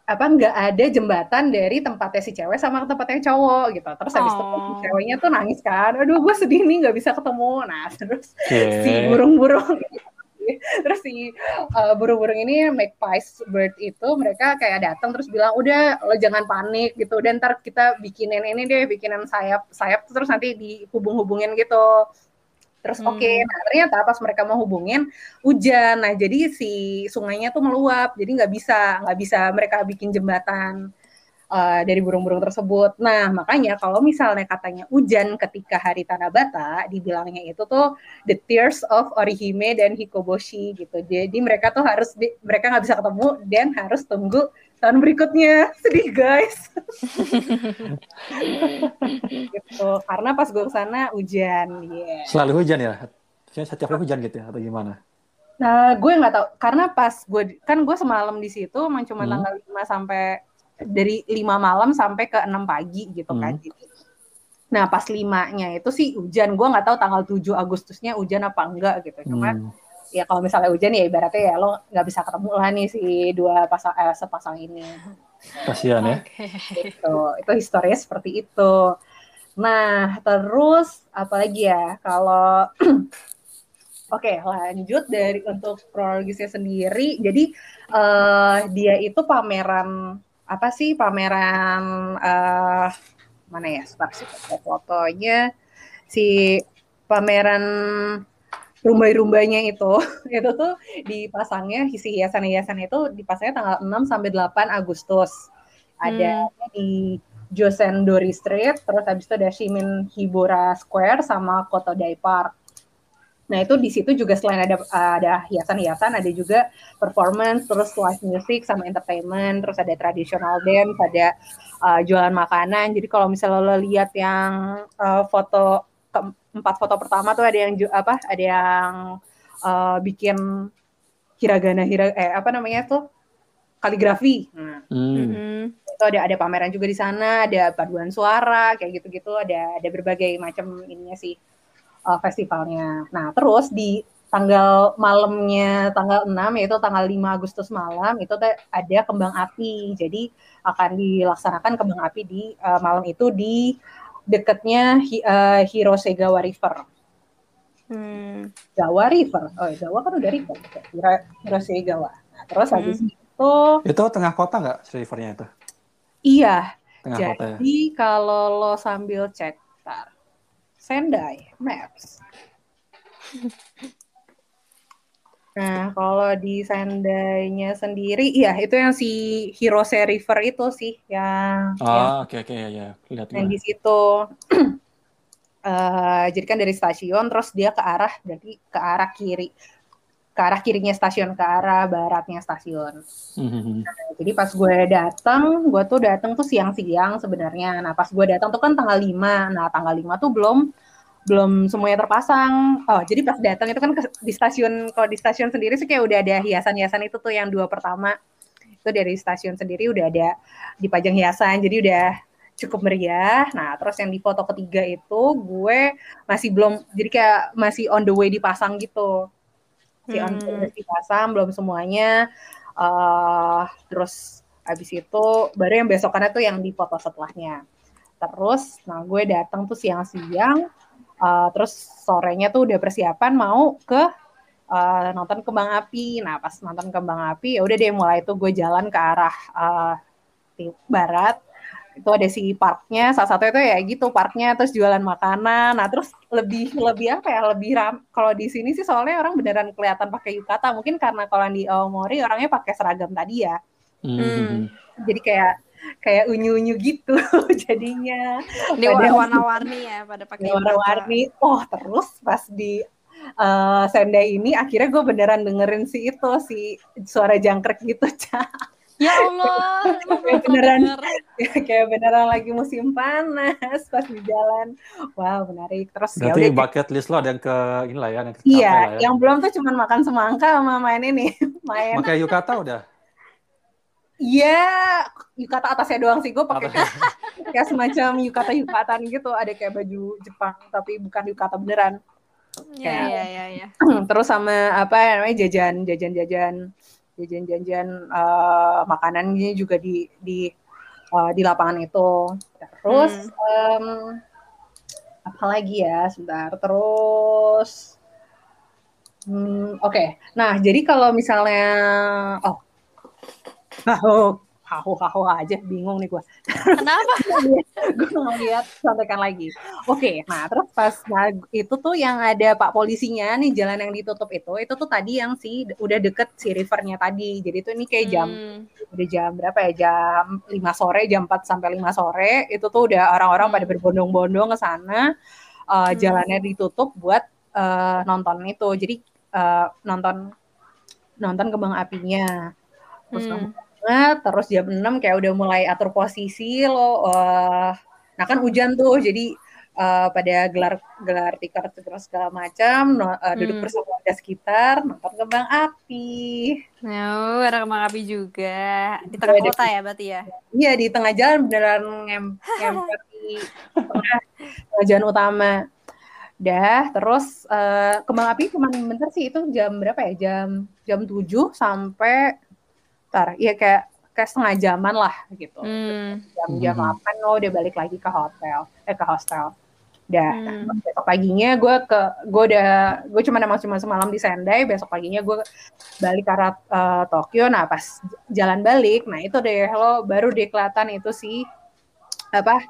apa nggak ada jembatan dari tempatnya si cewek sama tempatnya cowok gitu terus habis oh. itu ceweknya tuh nangis kan aduh gue sedih nih nggak bisa ketemu nah terus okay. si burung-burung terus si uh, burung-burung ini make pies bird itu mereka kayak datang terus bilang udah lo jangan panik gitu dan ntar kita bikinin ini deh bikinin sayap sayap terus nanti dihubung-hubungin gitu Terus hmm. oke, okay, nah ternyata pas mereka mau hubungin hujan, nah jadi si sungainya tuh meluap, jadi nggak bisa nggak bisa mereka bikin jembatan uh, dari burung-burung tersebut. Nah makanya kalau misalnya katanya hujan ketika hari Tanabata, dibilangnya itu tuh the tears of Orihime dan Hikoboshi gitu. Jadi mereka tuh harus di, mereka nggak bisa ketemu dan harus tunggu tahun berikutnya. Sedih guys. Gitu. Karena pas gue ke sana hujan. Yeah. selalu hujan ya? Setiap hari hujan gitu ya atau gimana? Nah gue nggak tahu. Karena pas gue kan gue semalam di situ emang cuma hmm. tanggal 5 sampai dari 5 malam sampai ke 6 pagi gitu kan. hmm. kan jadi. Nah pas limanya itu sih hujan. Gue nggak tahu tanggal 7 Agustusnya hujan apa enggak gitu. Cuman hmm ya kalau misalnya hujan ya ibaratnya ya lo nggak bisa ketemu lah nih si dua pasang eh, sepasang ini. Kasihan ya. Itu itu historinya seperti itu. Nah terus apalagi ya kalau Oke, lanjut dari untuk kronologisnya sendiri. Jadi uh, dia itu pameran apa sih? Pameran uh, mana ya? Sebentar sih fotonya. Si pameran rumbai-rumbainya itu itu tuh dipasangnya si hiasan-hiasan itu dipasangnya tanggal 6 sampai 8 Agustus. Ada hmm. di Josen Dori Street, terus habis itu ada Shimin Hibura Square sama Kotodai Park. Nah itu di situ juga selain ada ada hiasan-hiasan, ada juga performance, terus live music sama entertainment, terus ada traditional dance, ada uh, jualan makanan. Jadi kalau misalnya lo lihat yang uh, foto empat foto pertama tuh ada yang apa ada yang uh, bikin hiragana hira eh apa namanya tuh kaligrafi. Nah, hmm. itu ada ada pameran juga di sana ada paduan suara kayak gitu-gitu ada ada berbagai macam ininya sih uh, festivalnya. Nah terus di tanggal malamnya tanggal 6 yaitu tanggal 5 Agustus malam itu ada kembang api. Jadi akan dilaksanakan kembang api di uh, malam itu di dekatnya uh, Hirosegawa River. Hmm. Gawa River. Oh, Gawa kan udah river. Hirosegawa. Nah, terus hmm. habis itu Itu tengah kota nggak rivernya itu? Iya. Tengah Jadi kota ya? kalau lo sambil cek tar. Sendai Maps. Nah, kalau di Sendainya sendiri, iya itu yang si Hirose River itu sih yang Oh, oke oke ya ya. Lihat yang di situ. Eh, jadi kan dari stasiun terus dia ke arah dari ke arah kiri ke arah kirinya stasiun ke arah baratnya stasiun. Mhm. Jadi pas gue datang, gue tuh datang tuh siang-siang sebenarnya. Nah pas gue datang tuh kan tanggal 5. Nah tanggal 5 tuh belum belum semuanya terpasang. Oh jadi pas datang itu kan ke, di stasiun kalau di stasiun sendiri sih kayak udah ada hiasan-hiasan itu tuh yang dua pertama itu dari stasiun sendiri udah ada dipajang hiasan. Jadi udah cukup meriah. Nah, terus yang di foto ketiga itu gue masih belum jadi kayak masih on the way dipasang gitu. Si on the way dipasang belum semuanya. eh terus habis itu baru yang besokannya tuh yang di foto setelahnya. Terus, nah gue datang tuh siang-siang. Eh, terus sorenya tuh udah persiapan mau ke eh, nonton kembang api. Nah, pas nonton kembang api ya udah deh mulai tuh gue jalan ke arah eh, ti- barat. Itu ada si parknya salah satu itu ya gitu parknya terus jualan makanan. Nah terus lebih lebih apa ya lebih ram kalau di sini sih soalnya orang beneran kelihatan pakai yukata. Mungkin karena kalau di Aomori orangnya pakai seragam tadi ya. Mhm. jadi kayak kayak unyu-unyu gitu jadinya Pada- warna-warni ya pada pakai warna-warni oh terus pas di eh, Sendai ini akhirnya gue beneran dengerin si itu si suara jangkrik gitu Ca. Ya Allah, Kayak beneran. denger. kayak beneran lagi musim panas pas di jalan wow menarik terus ya Berarti udah bucket list lo ada yang ke inilah ya, yang ke iya lah ya. yang belum tuh cuman makan semangka sama main ini main Pakai yukata udah. Iya yukata atasnya doang sih gue pakai kayak semacam yukata yukatan gitu. Ada kayak baju Jepang tapi bukan yukata beneran. Ya, ya, ya, ya. terus sama apa namanya jajan jajan jajan. Jajan jajan eh, makanan ini juga di di eh, di lapangan itu. Terus em, apa lagi ya sebentar. Terus hmm, oke. Nah jadi kalau misalnya oh hahu hahu hahu aja bingung nih gue Kenapa? gue ngeliat contekan lagi. Oke, nah terus pas nah, itu tuh yang ada pak polisinya nih jalan yang ditutup itu, itu tuh tadi yang si udah deket si rivernya tadi. Jadi itu ini kayak jam Hmm. udah jam berapa ya? Jam 5 sore, jam 4 sampai 5 sore. Itu tuh udah orang-orang pada Hmm. berbondong-bondong ke sana. Eh, Hmm. Jalannya ditutup buat eh, nonton itu. Jadi eh, nonton nonton kembang apinya. Terus Hmm. Banget terus jam 6 kayak udah mulai atur posisi lo eh, nah kan hujan tuh jadi eh, pada gelar gelar tikar segala segala macam no- eh, duduk Hmm. bersama warga sekitar nonton kembang api Oh, ada kembang api juga. Di tengah Ada- kota ya berarti ya? iya di tengah jalan beneran ngem ngempet di tengah, tengah jalan utama dah terus eh, kembang api cuma bentar sih itu jam berapa ya jam jam 7 sampai tar ya kayak kayak setengah jaman lah gitu Hmm. jam-jam Mhm. 8 lo udah balik lagi ke hotel eh ke hostel udah Hmm. nah, besok paginya gue ke gue udah gue cuma emang cuma semalam di Sendai besok paginya gue balik ke arah eh, Tokyo nah pas jalan balik nah itu deh lo baru deh kelihatan itu sih apa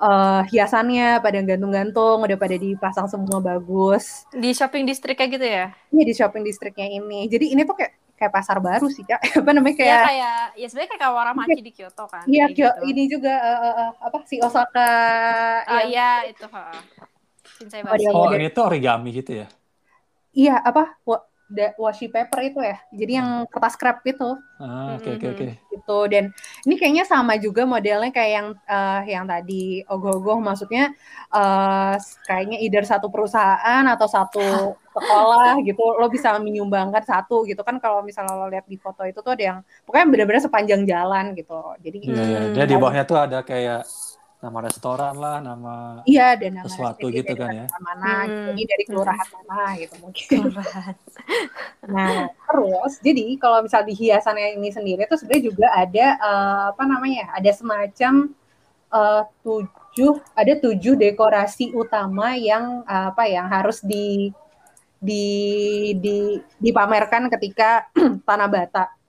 eh, hiasannya pada gantung-gantung udah pada dipasang semua bagus Di shopping district kayak gitu ya? ini di shopping districtnya ini jadi ini tuh kayak kayak pasar baru sih kak apa namanya Ya kayak kayak ya sebenarnya kayak Kawaramachi di Kyoto kan. Iya, kayak Kyo- gitu. ini juga eh, eh, eh, apa si Osaka Oh yang- iya itu, ha. Shinsei Oh. Oh, tuh origami gitu ya. Iya, apa? Washi paper itu ya. Jadi yang kertas scrap itu Ah, oke oke oke. gitu dan ini kayaknya sama juga modelnya kayak yang eh, yang tadi ogoh-ogoh maksudnya eh, kayaknya either satu perusahaan atau satu sekolah gitu lo bisa menyumbangkan satu gitu kan kalau misalnya lo lihat di foto itu tuh ada yang pokoknya benar-benar sepanjang jalan gitu jadi Iya, iya. Hmm. Dia di bawahnya tuh ada kayak nama restoran lah, nama iya dan nama Sesuatu gitu kan ya. mana Hmm. gitu. ini dari kelurahan mana gitu mungkin Nah, terus jadi kalau misal di hiasannya ini sendiri itu sebenarnya juga ada eh, apa namanya? Ada semacam eh, tujuh ada tujuh dekorasi utama yang eh, apa yang harus di di di dipamerkan ketika tanah bata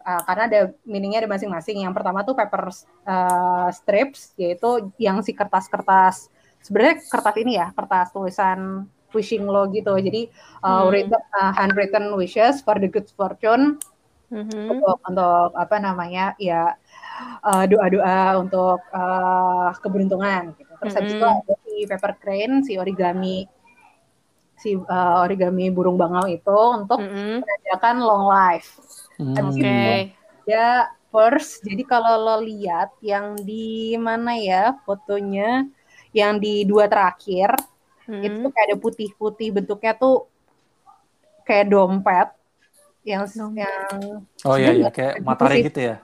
Eh, karena ada meaningnya ada masing-masing. Yang pertama tuh paper eh, strips yaitu yang si kertas-kertas sebenarnya kertas ini ya, kertas tulisan wishing lo gitu. Jadi uh, hmm. written, uh, handwritten wishes for the good fortune hmm. untuk untuk apa namanya ya uh, doa-doa untuk uh, keberuntungan gitu. Terus habis itu ada si paper crane, si origami si uh, origami burung bangau itu untuk mm -hmm. long life. Mm. Habis okay. itu ya first. Jadi kalau lo lihat yang di mana ya fotonya, yang di dua terakhir hmm. itu kayak ada putih-putih bentuknya tuh kayak dompet yang dompet. yang oh iya iya kayak matahari gitu ya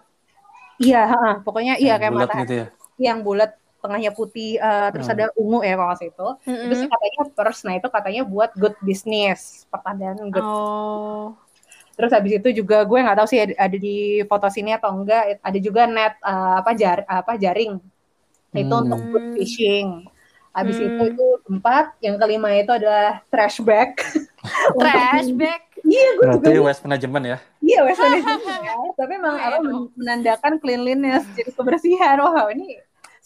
iya uh, pokoknya iya kayak matahari gitu ya? yang bulat tengahnya putih uh, terus hmm. ada ungu ya kalau itu mm-hmm. itu sih katanya first nah itu katanya buat good business pertandaan good oh Terus habis itu juga gue nggak tahu sih ada, ada di foto sini atau enggak. Ada juga net uh, apa jar apa jaring. Itu hmm. untuk food fishing. Habis hmm. itu itu empat. Yang kelima itu adalah trash bag. trash bag. Iya, gue Berarti juga. waste management ya? Iya, waste management ya. Tapi memang apa menandakan cleanliness, jadi kebersihan. Wah, ini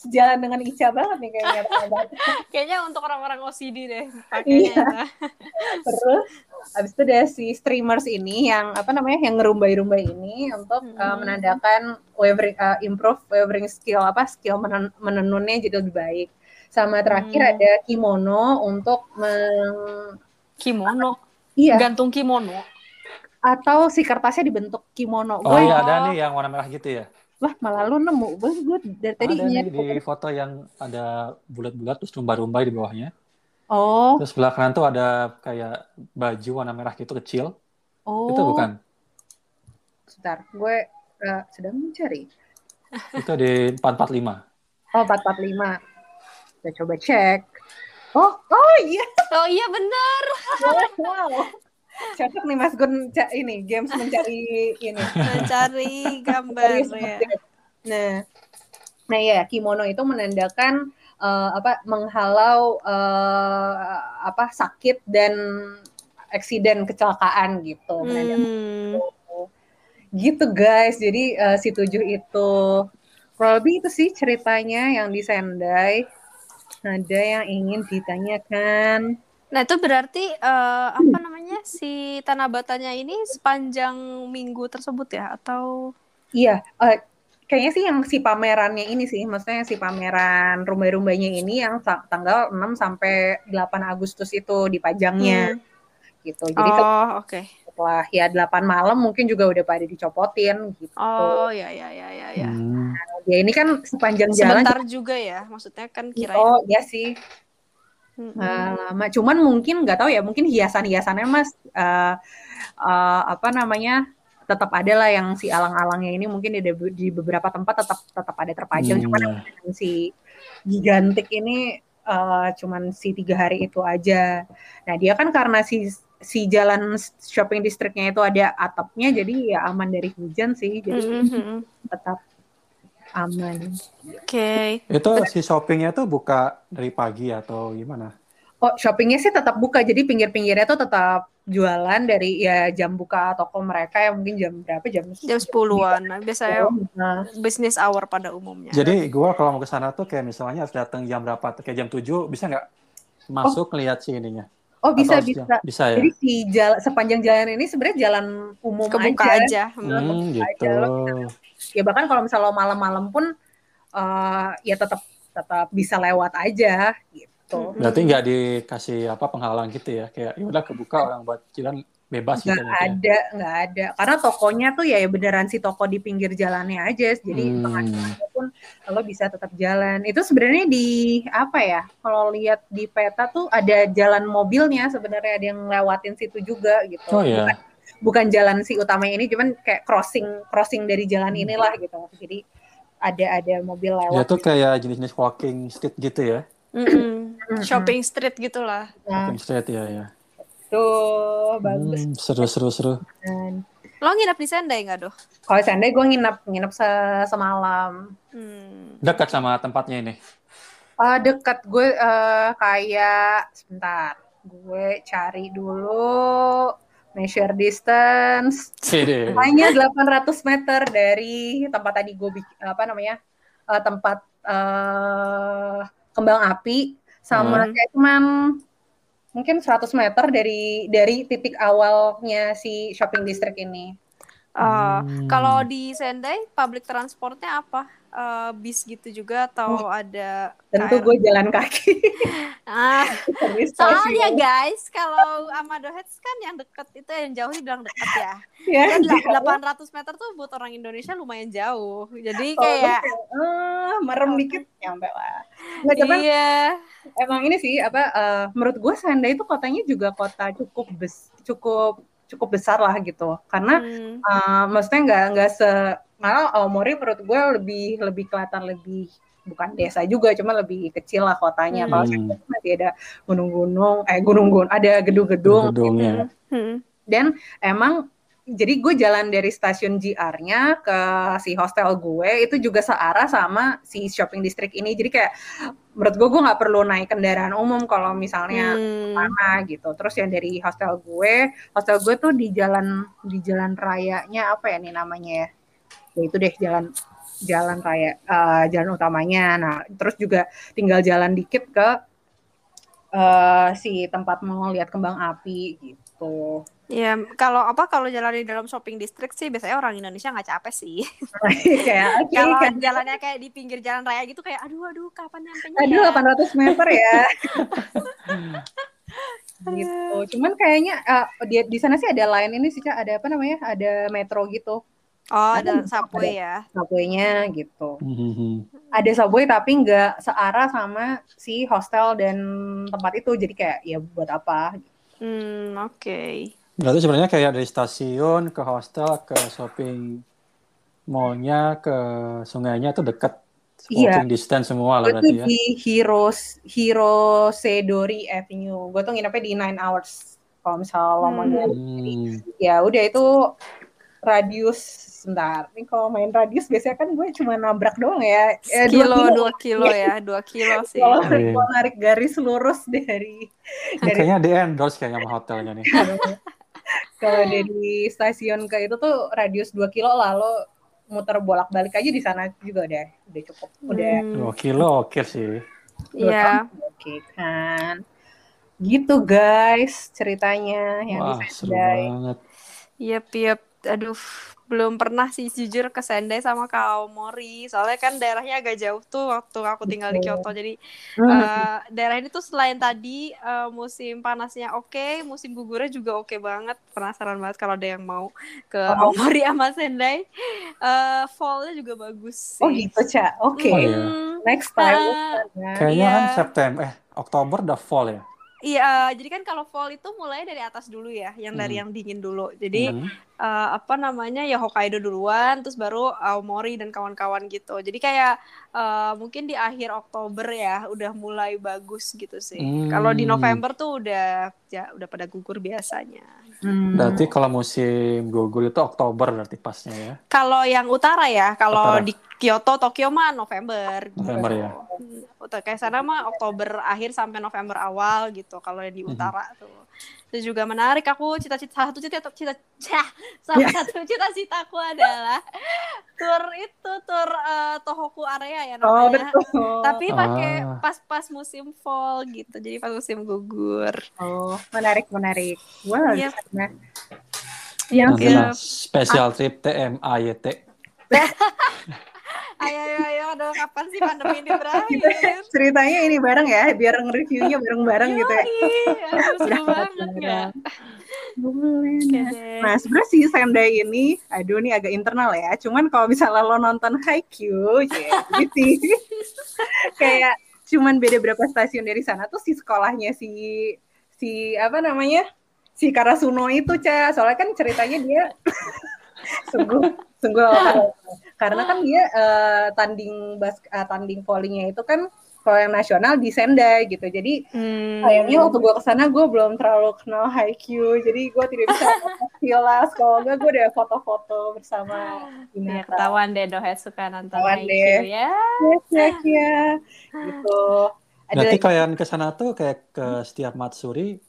sejalan dengan Ica banget nih kayaknya. kayaknya untuk orang-orang OCD deh pakainya. Iya. Terus habis itu ada si streamers ini yang apa namanya yang ngerumbai-rumbai ini untuk hmm. uh, menandakan wavering uh, improve wavering skill apa skill menen menenunnya jadi lebih baik. Sama terakhir hmm. ada kimono untuk meng... kimono. Iya. Gantung kimono. Atau si kertasnya dibentuk kimono. Oh iya ada nih yang warna merah gitu ya Wah, malah lu nemu. Gue, gue dari tadi ada nih di foto yang ada bulat-bulat terus rumbai-rumbai di bawahnya. Oh. Terus sebelah kanan tuh ada kayak baju warna merah gitu kecil. Oh. Itu bukan? Sebentar, gue uh, sedang mencari. Itu di 445. Oh, 445. Kita coba cek. Oh, oh iya. Oh iya benar. wow cocok nih Mas Gun ini games mencari ini mencari gambar ya. Nah, nah ya kimono itu menandakan uh, apa menghalau uh, apa sakit dan eksiden kecelakaan gitu. Hmm. Gitu guys. Jadi uh, si tujuh itu kurang lebih itu sih ceritanya yang di Sendai. Ada yang ingin ditanyakan? Nah itu berarti uh, apa namanya si tanah batanya ini sepanjang minggu tersebut ya atau? Iya, uh, kayaknya sih yang si pamerannya ini sih, maksudnya si pameran rumbai-rumbainya ini yang tanggal 6 sampai 8 Agustus itu dipajangnya. Hmm. Gitu. Jadi oh, oke. Okay. Setelah ya 8 malam mungkin juga udah pada dicopotin gitu. Oh, ya ya ya ya ya. Hmm. Nah, ya ini kan sepanjang Sebentar jalan. Sebentar juga ya, maksudnya kan kira Oh, iya sih uh, lama. Cuman mungkin nggak tahu ya, mungkin hiasan-hiasannya mas uh, uh, apa namanya tetap ada lah yang si alang-alangnya ini mungkin di, di beberapa tempat tetap tetap ada terpajang. Hmm. Cuman yang si gigantik ini uh, cuman si tiga hari itu aja. Nah dia kan karena si si jalan shopping districtnya itu ada atapnya jadi ya aman dari hujan sih jadi mm -hmm. tetap aman. Oke. Okay. Itu si shoppingnya tuh buka dari pagi atau gimana? Oh, shoppingnya sih tetap buka, jadi pinggir-pinggirnya tuh tetap jualan dari ya jam buka toko mereka yang mungkin jam berapa jam jam sepuluhan nah, biasanya nah. bisnis hour pada umumnya jadi gue kalau mau ke sana tuh kayak misalnya harus datang jam berapa kayak jam 7 bisa nggak masuk oh. lihat si ininya Oh bisa bisa. Bisa ya. Jadi si jalan sepanjang jalan ini sebenarnya jalan umum Kebuka aja. aja. Hmm, gitu. Aja. Ya bahkan kalau misalnya lo malam-malam pun uh, ya tetap tetap bisa lewat aja gitu. Berarti nggak dikasih apa penghalang gitu ya? Kayak ya udah kebuka orang buat jalan bebas gitu. Nggak ada, nggak ada. Karena tokonya tuh ya, ya beneran si toko di pinggir jalannya aja. Jadi hmm. pun lo bisa tetap jalan. Itu sebenarnya di apa ya? Kalau lihat di peta tuh ada jalan mobilnya sebenarnya ada yang lewatin situ juga gitu. Oh iya. Bukan, bukan jalan si utama ini, cuman kayak crossing crossing dari jalan hmm. inilah gitu. Jadi ada ada mobil lewat. Ya tuh kayak jenis-jenis walking street gitu ya. Mm -hmm. Shopping street gitulah. Shopping street ya ya. Tuh, bagus. Hmm, seru, seru, seru. Dan, Lo nginep di Sendai nggak, Doh? Kalau Sendai gue nginep, nginep se semalam. Hmm. Dekat sama tempatnya ini? Uh, dekat gue uh, kayak, sebentar, gue cari dulu measure distance. Hanya 800 meter dari tempat tadi gue apa namanya uh, tempat uh, kembang api sama hmm. kayak cuman mungkin 100 meter dari dari titik awalnya si shopping district ini. Uh, hmm. Kalau di Sendai, public transportnya apa? Uh, bis gitu juga atau oh, ada? Tentu gue jalan kaki. ah, soalnya guys, kalau Amado Heads kan yang deket itu yang jauh bilang deket ya. Ya, yeah, 800 meter tuh buat orang Indonesia lumayan jauh. Jadi oh, kayak, uh, merem dikit nyampe lah. Nggak, cuman, iya. Emang ini sih apa? Uh, menurut gue Sendai itu kotanya juga kota cukup bes, cukup cukup besar lah gitu karena hmm. uh, maksudnya nggak nggak se malah Aomori menurut gue lebih lebih kelihatan lebih bukan desa juga cuma lebih kecil lah kotanya hmm. kalau masih ada gunung-gunung eh gunung-gunung ada gedung-gedung gitu. hmm. dan emang jadi gue jalan dari stasiun GR-nya ke si hostel gue itu juga searah sama si shopping district ini jadi kayak menurut gue gue nggak perlu naik kendaraan umum kalau misalnya hmm. mana gitu terus yang dari hostel gue hostel gue tuh di jalan di jalan rayanya apa ya nih namanya ya ya itu deh jalan jalan raya uh, jalan utamanya nah terus juga tinggal jalan dikit ke uh, si tempat mau lihat kembang api gitu Ya, kalau apa kalau jalan di dalam shopping district sih biasanya orang Indonesia nggak capek sih. kayak okay, kalau kan. jalannya kayak di pinggir jalan raya gitu kayak aduh aduh kapan nyampe Aduh ya? 800 meter ya. gitu. Cuman kayaknya uh, di di sana sih ada lain ini sih ada apa namanya? Ada metro gitu. Oh, ada, ada subway ya. Subway-nya gitu. Mm-hmm. Ada subway tapi nggak searah sama si hostel dan tempat itu. Jadi kayak ya buat apa? Hmm, oke. Okay. Berarti sebenarnya kayak dari stasiun ke hostel ke shopping mallnya ke sungainya itu dekat iya. walking distance semua lah berarti ya. di Heroes Hero Sedori Avenue. Gue tuh nginepnya di Nine Hours kalau misalnya hmm. mau hmm. ya udah itu radius sebentar. Ini kalau main radius biasanya kan gue cuma nabrak doang ya. Eh, kilo, dua kilo, kilo ya, dua kilo sih. Kalau oh, narik garis lurus dari, dari... Kayaknya di endorse kayaknya sama hotelnya nih. kalau dari stasiun ke itu tuh radius 2 kilo lalu muter bolak-balik aja di sana juga udah udah cukup udah hmm. dua kilo oke okay sih iya oke okay, kan gitu guys ceritanya yang Wah, seru banget Yep, yep. Aduh, belum pernah sih jujur ke Sendai sama Kaomori soalnya kan daerahnya agak jauh tuh waktu aku tinggal di Kyoto jadi uh, daerah ini tuh selain tadi uh, musim panasnya oke okay, musim gugurnya juga oke okay banget penasaran banget kalau ada yang mau ke oh. Aomori sama Sendai uh, fallnya juga bagus oh, sih. oh gitu cak oke okay. oh, iya. next time uh, kayaknya yeah. kan September eh Oktober udah fall ya Iya, jadi kan kalau fall itu mulai dari atas dulu ya, yang dari hmm. yang dingin dulu. Jadi hmm. uh, apa namanya ya Hokkaido duluan, terus baru Aomori dan kawan-kawan gitu. Jadi kayak uh, mungkin di akhir Oktober ya, udah mulai bagus gitu sih. Hmm. Kalau di November tuh udah ya udah pada gugur biasanya. Hmm. Berarti kalau musim gugur itu Oktober berarti pasnya ya? Kalau yang utara ya, kalau di Kyoto, Tokyo mah November. November gitu. ya. Hmm kayak sana mah Oktober akhir sampai November awal gitu kalau yang di mhm. utara mm -hmm. tuh itu juga menarik aku cita-cita salah satu cita cita cita salah yeah. satu cita-citaku adalah tur itu tur uh, Tohoku area ya oh, namanya oh, betul. tapi pakai ah. pas-pas musim fall gitu jadi pas musim gugur oh menarik menarik wow yep. Iya, yep. special trip TMAYT ayo ayo ayo. Aduh kapan sih pandemi ini berakhir? Ceritanya ini bareng ya biar nge-reviewnya bareng-bareng gitu ya. Seru banget ya Nah sebenarnya si Sendai ini, aduh ini agak internal ya. Cuman kalau misalnya lo nonton Haikyuu, ya, gitu. Kayak cuman beda berapa stasiun dari sana tuh si sekolahnya si si apa namanya? Si Karasuno itu cah. Soalnya kan ceritanya dia sungguh sungguh karena kan dia uh, tanding bas uh, tanding volleynya itu kan kalau yang nasional di Sendai gitu. Jadi hmm. sayangnya waktu gue ke sana gue belum terlalu kenal Haikyuu. Jadi gue tidak bisa kilas kalau enggak gue udah foto-foto bersama Ya, ketahuan deh Dohe suka nonton Haikyuu ya. Yes, yes, ya gitu. Berarti kalian ke sana tuh kayak ke setiap Matsuri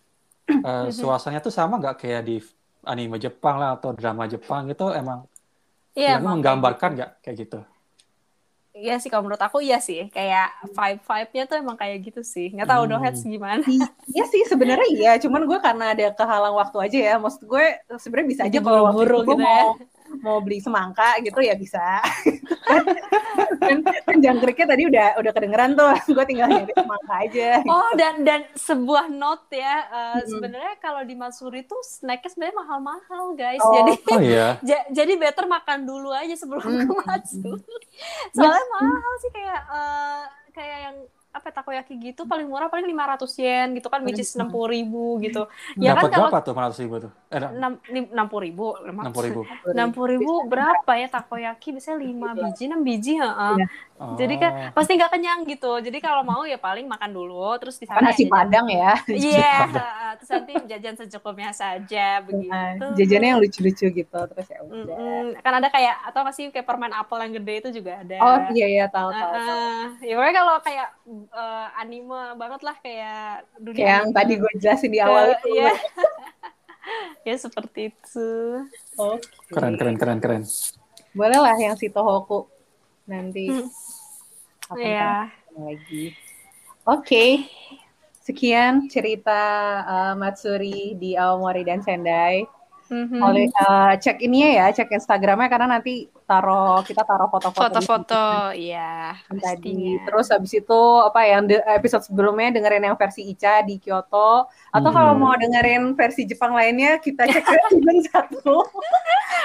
uh, suasananya tuh sama nggak? Kayak di anime Jepang lah atau drama Jepang gitu emang Iya, yang menggambarkan nggak kayak gitu? Iya sih kalau menurut aku iya sih kayak vibe vibe-nya tuh emang kayak gitu sih nggak tahu Hmm. doheads gimana Iya sih sebenarnya iya, cuman gue karena ada kehalang waktu aja ya. Maksud gue sebenarnya bisa aja kalau waktu itu gue gitu mau ya. mau beli semangka gitu ya bisa. kan, kan jangkriknya tadi udah udah kedengeran tuh, gue tinggal nyari semangka aja. Oh dan dan sebuah note ya uh, Mm-mm. sebenarnya kalau di Matsuri tuh snacknya sebenarnya mahal-mahal guys Oh. jadi Oh iya. ja- jadi better makan dulu aja sebelum ke Mm. Matsuri soalnya mahal sih kayak uh, kayak yang apa takoyaki gitu paling murah paling 500 yen gitu kan which is Mm. 60 ribu gitu ya Dapat kan kalau berapa tuh 400 ribu tuh? Eh, enam enam puluh ribu enam puluh ribu. enam puluh ribu berapa ya takoyaki biasanya lima biji enam biji heeh. Iya. Oh. jadi kan pasti nggak kenyang gitu jadi kalau mau ya paling makan dulu terus di Kan sana nasi ya padang ya. Iya, terus nanti jajan secukupnya saja begitu. Nah, jajannya yang lucu-lucu gitu terus ya udah. Kan ada kayak atau nggak sih kayak permen apel yang gede itu juga ada. Oh iya iya tahu tahu. tahu. Uh-uh. Ya pokoknya kalau kayak uh, anime banget lah kayak dunia Kayak yang tadi gue jelasin di awal itu. Iya. ya seperti itu. Oke. Keren keren keren keren. Boleh lah yang si Tohoku nanti. Hmm. Apa Iya. lagi. Oke. Sekian cerita uh, Matsuri di Aomori dan Sendai. Mhm. Oleh uh, cek ini ya, cek Instagramnya karena nanti taruh kita taruh foto-foto Foto-foto, iya. situ tadi. Terus habis itu apa yang de- episode sebelumnya dengerin yang versi Ica di Kyoto atau Hmm. kalau mau dengerin versi Jepang lainnya kita cek season satu.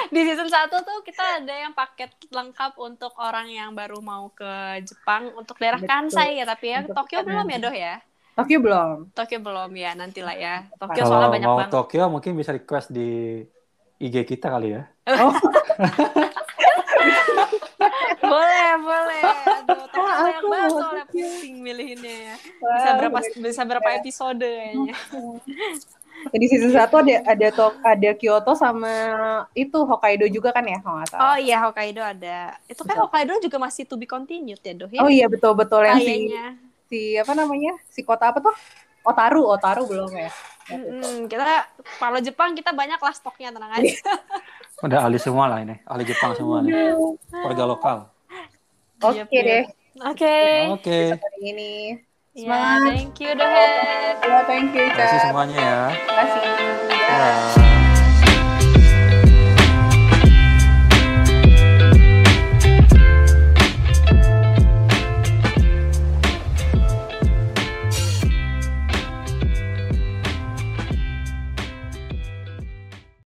Di season 1 tuh kita ada yang paket lengkap untuk orang yang baru mau ke Jepang untuk daerah Betul. Kansai ya, tapi ya Untuk Tokyo belum ya. Doh ya? Tokyo belum. Tokyo belum ya, nantilah ya. Tokyo Kalau soalnya banyak mau banget. Tokyo mungkin bisa request di IG kita kali ya. Oh, boleh, boleh. Aduh, Ah, banyak aku banget soalnya pusing milihinnya ya. Bisa berapa bisa berapa episode kayaknya. Di season 1 ada ada Tok- ada Kyoto sama itu Hokkaido juga kan ya kalau nggak salah. Oh iya, Hokkaido ada. Itu kan Betul. Hokkaido juga masih to be continued ya, Doh ya? Oh iya betul betul yang si si apa namanya? Si kota apa tuh? Otaru, Otaru belum ya. Mm-mm, kita kalau Jepang kita banyak lah stoknya tenang aja. Udah ahli semua lah ini, ahli Jepang semua nih. Warga lokal. Oke Yep, yep. deh, Oke. Oke. hari ini. Ya, thank you Dohet. Ya, thank you, Terima kasih Kak. semuanya ya. Terima kasih. Ya.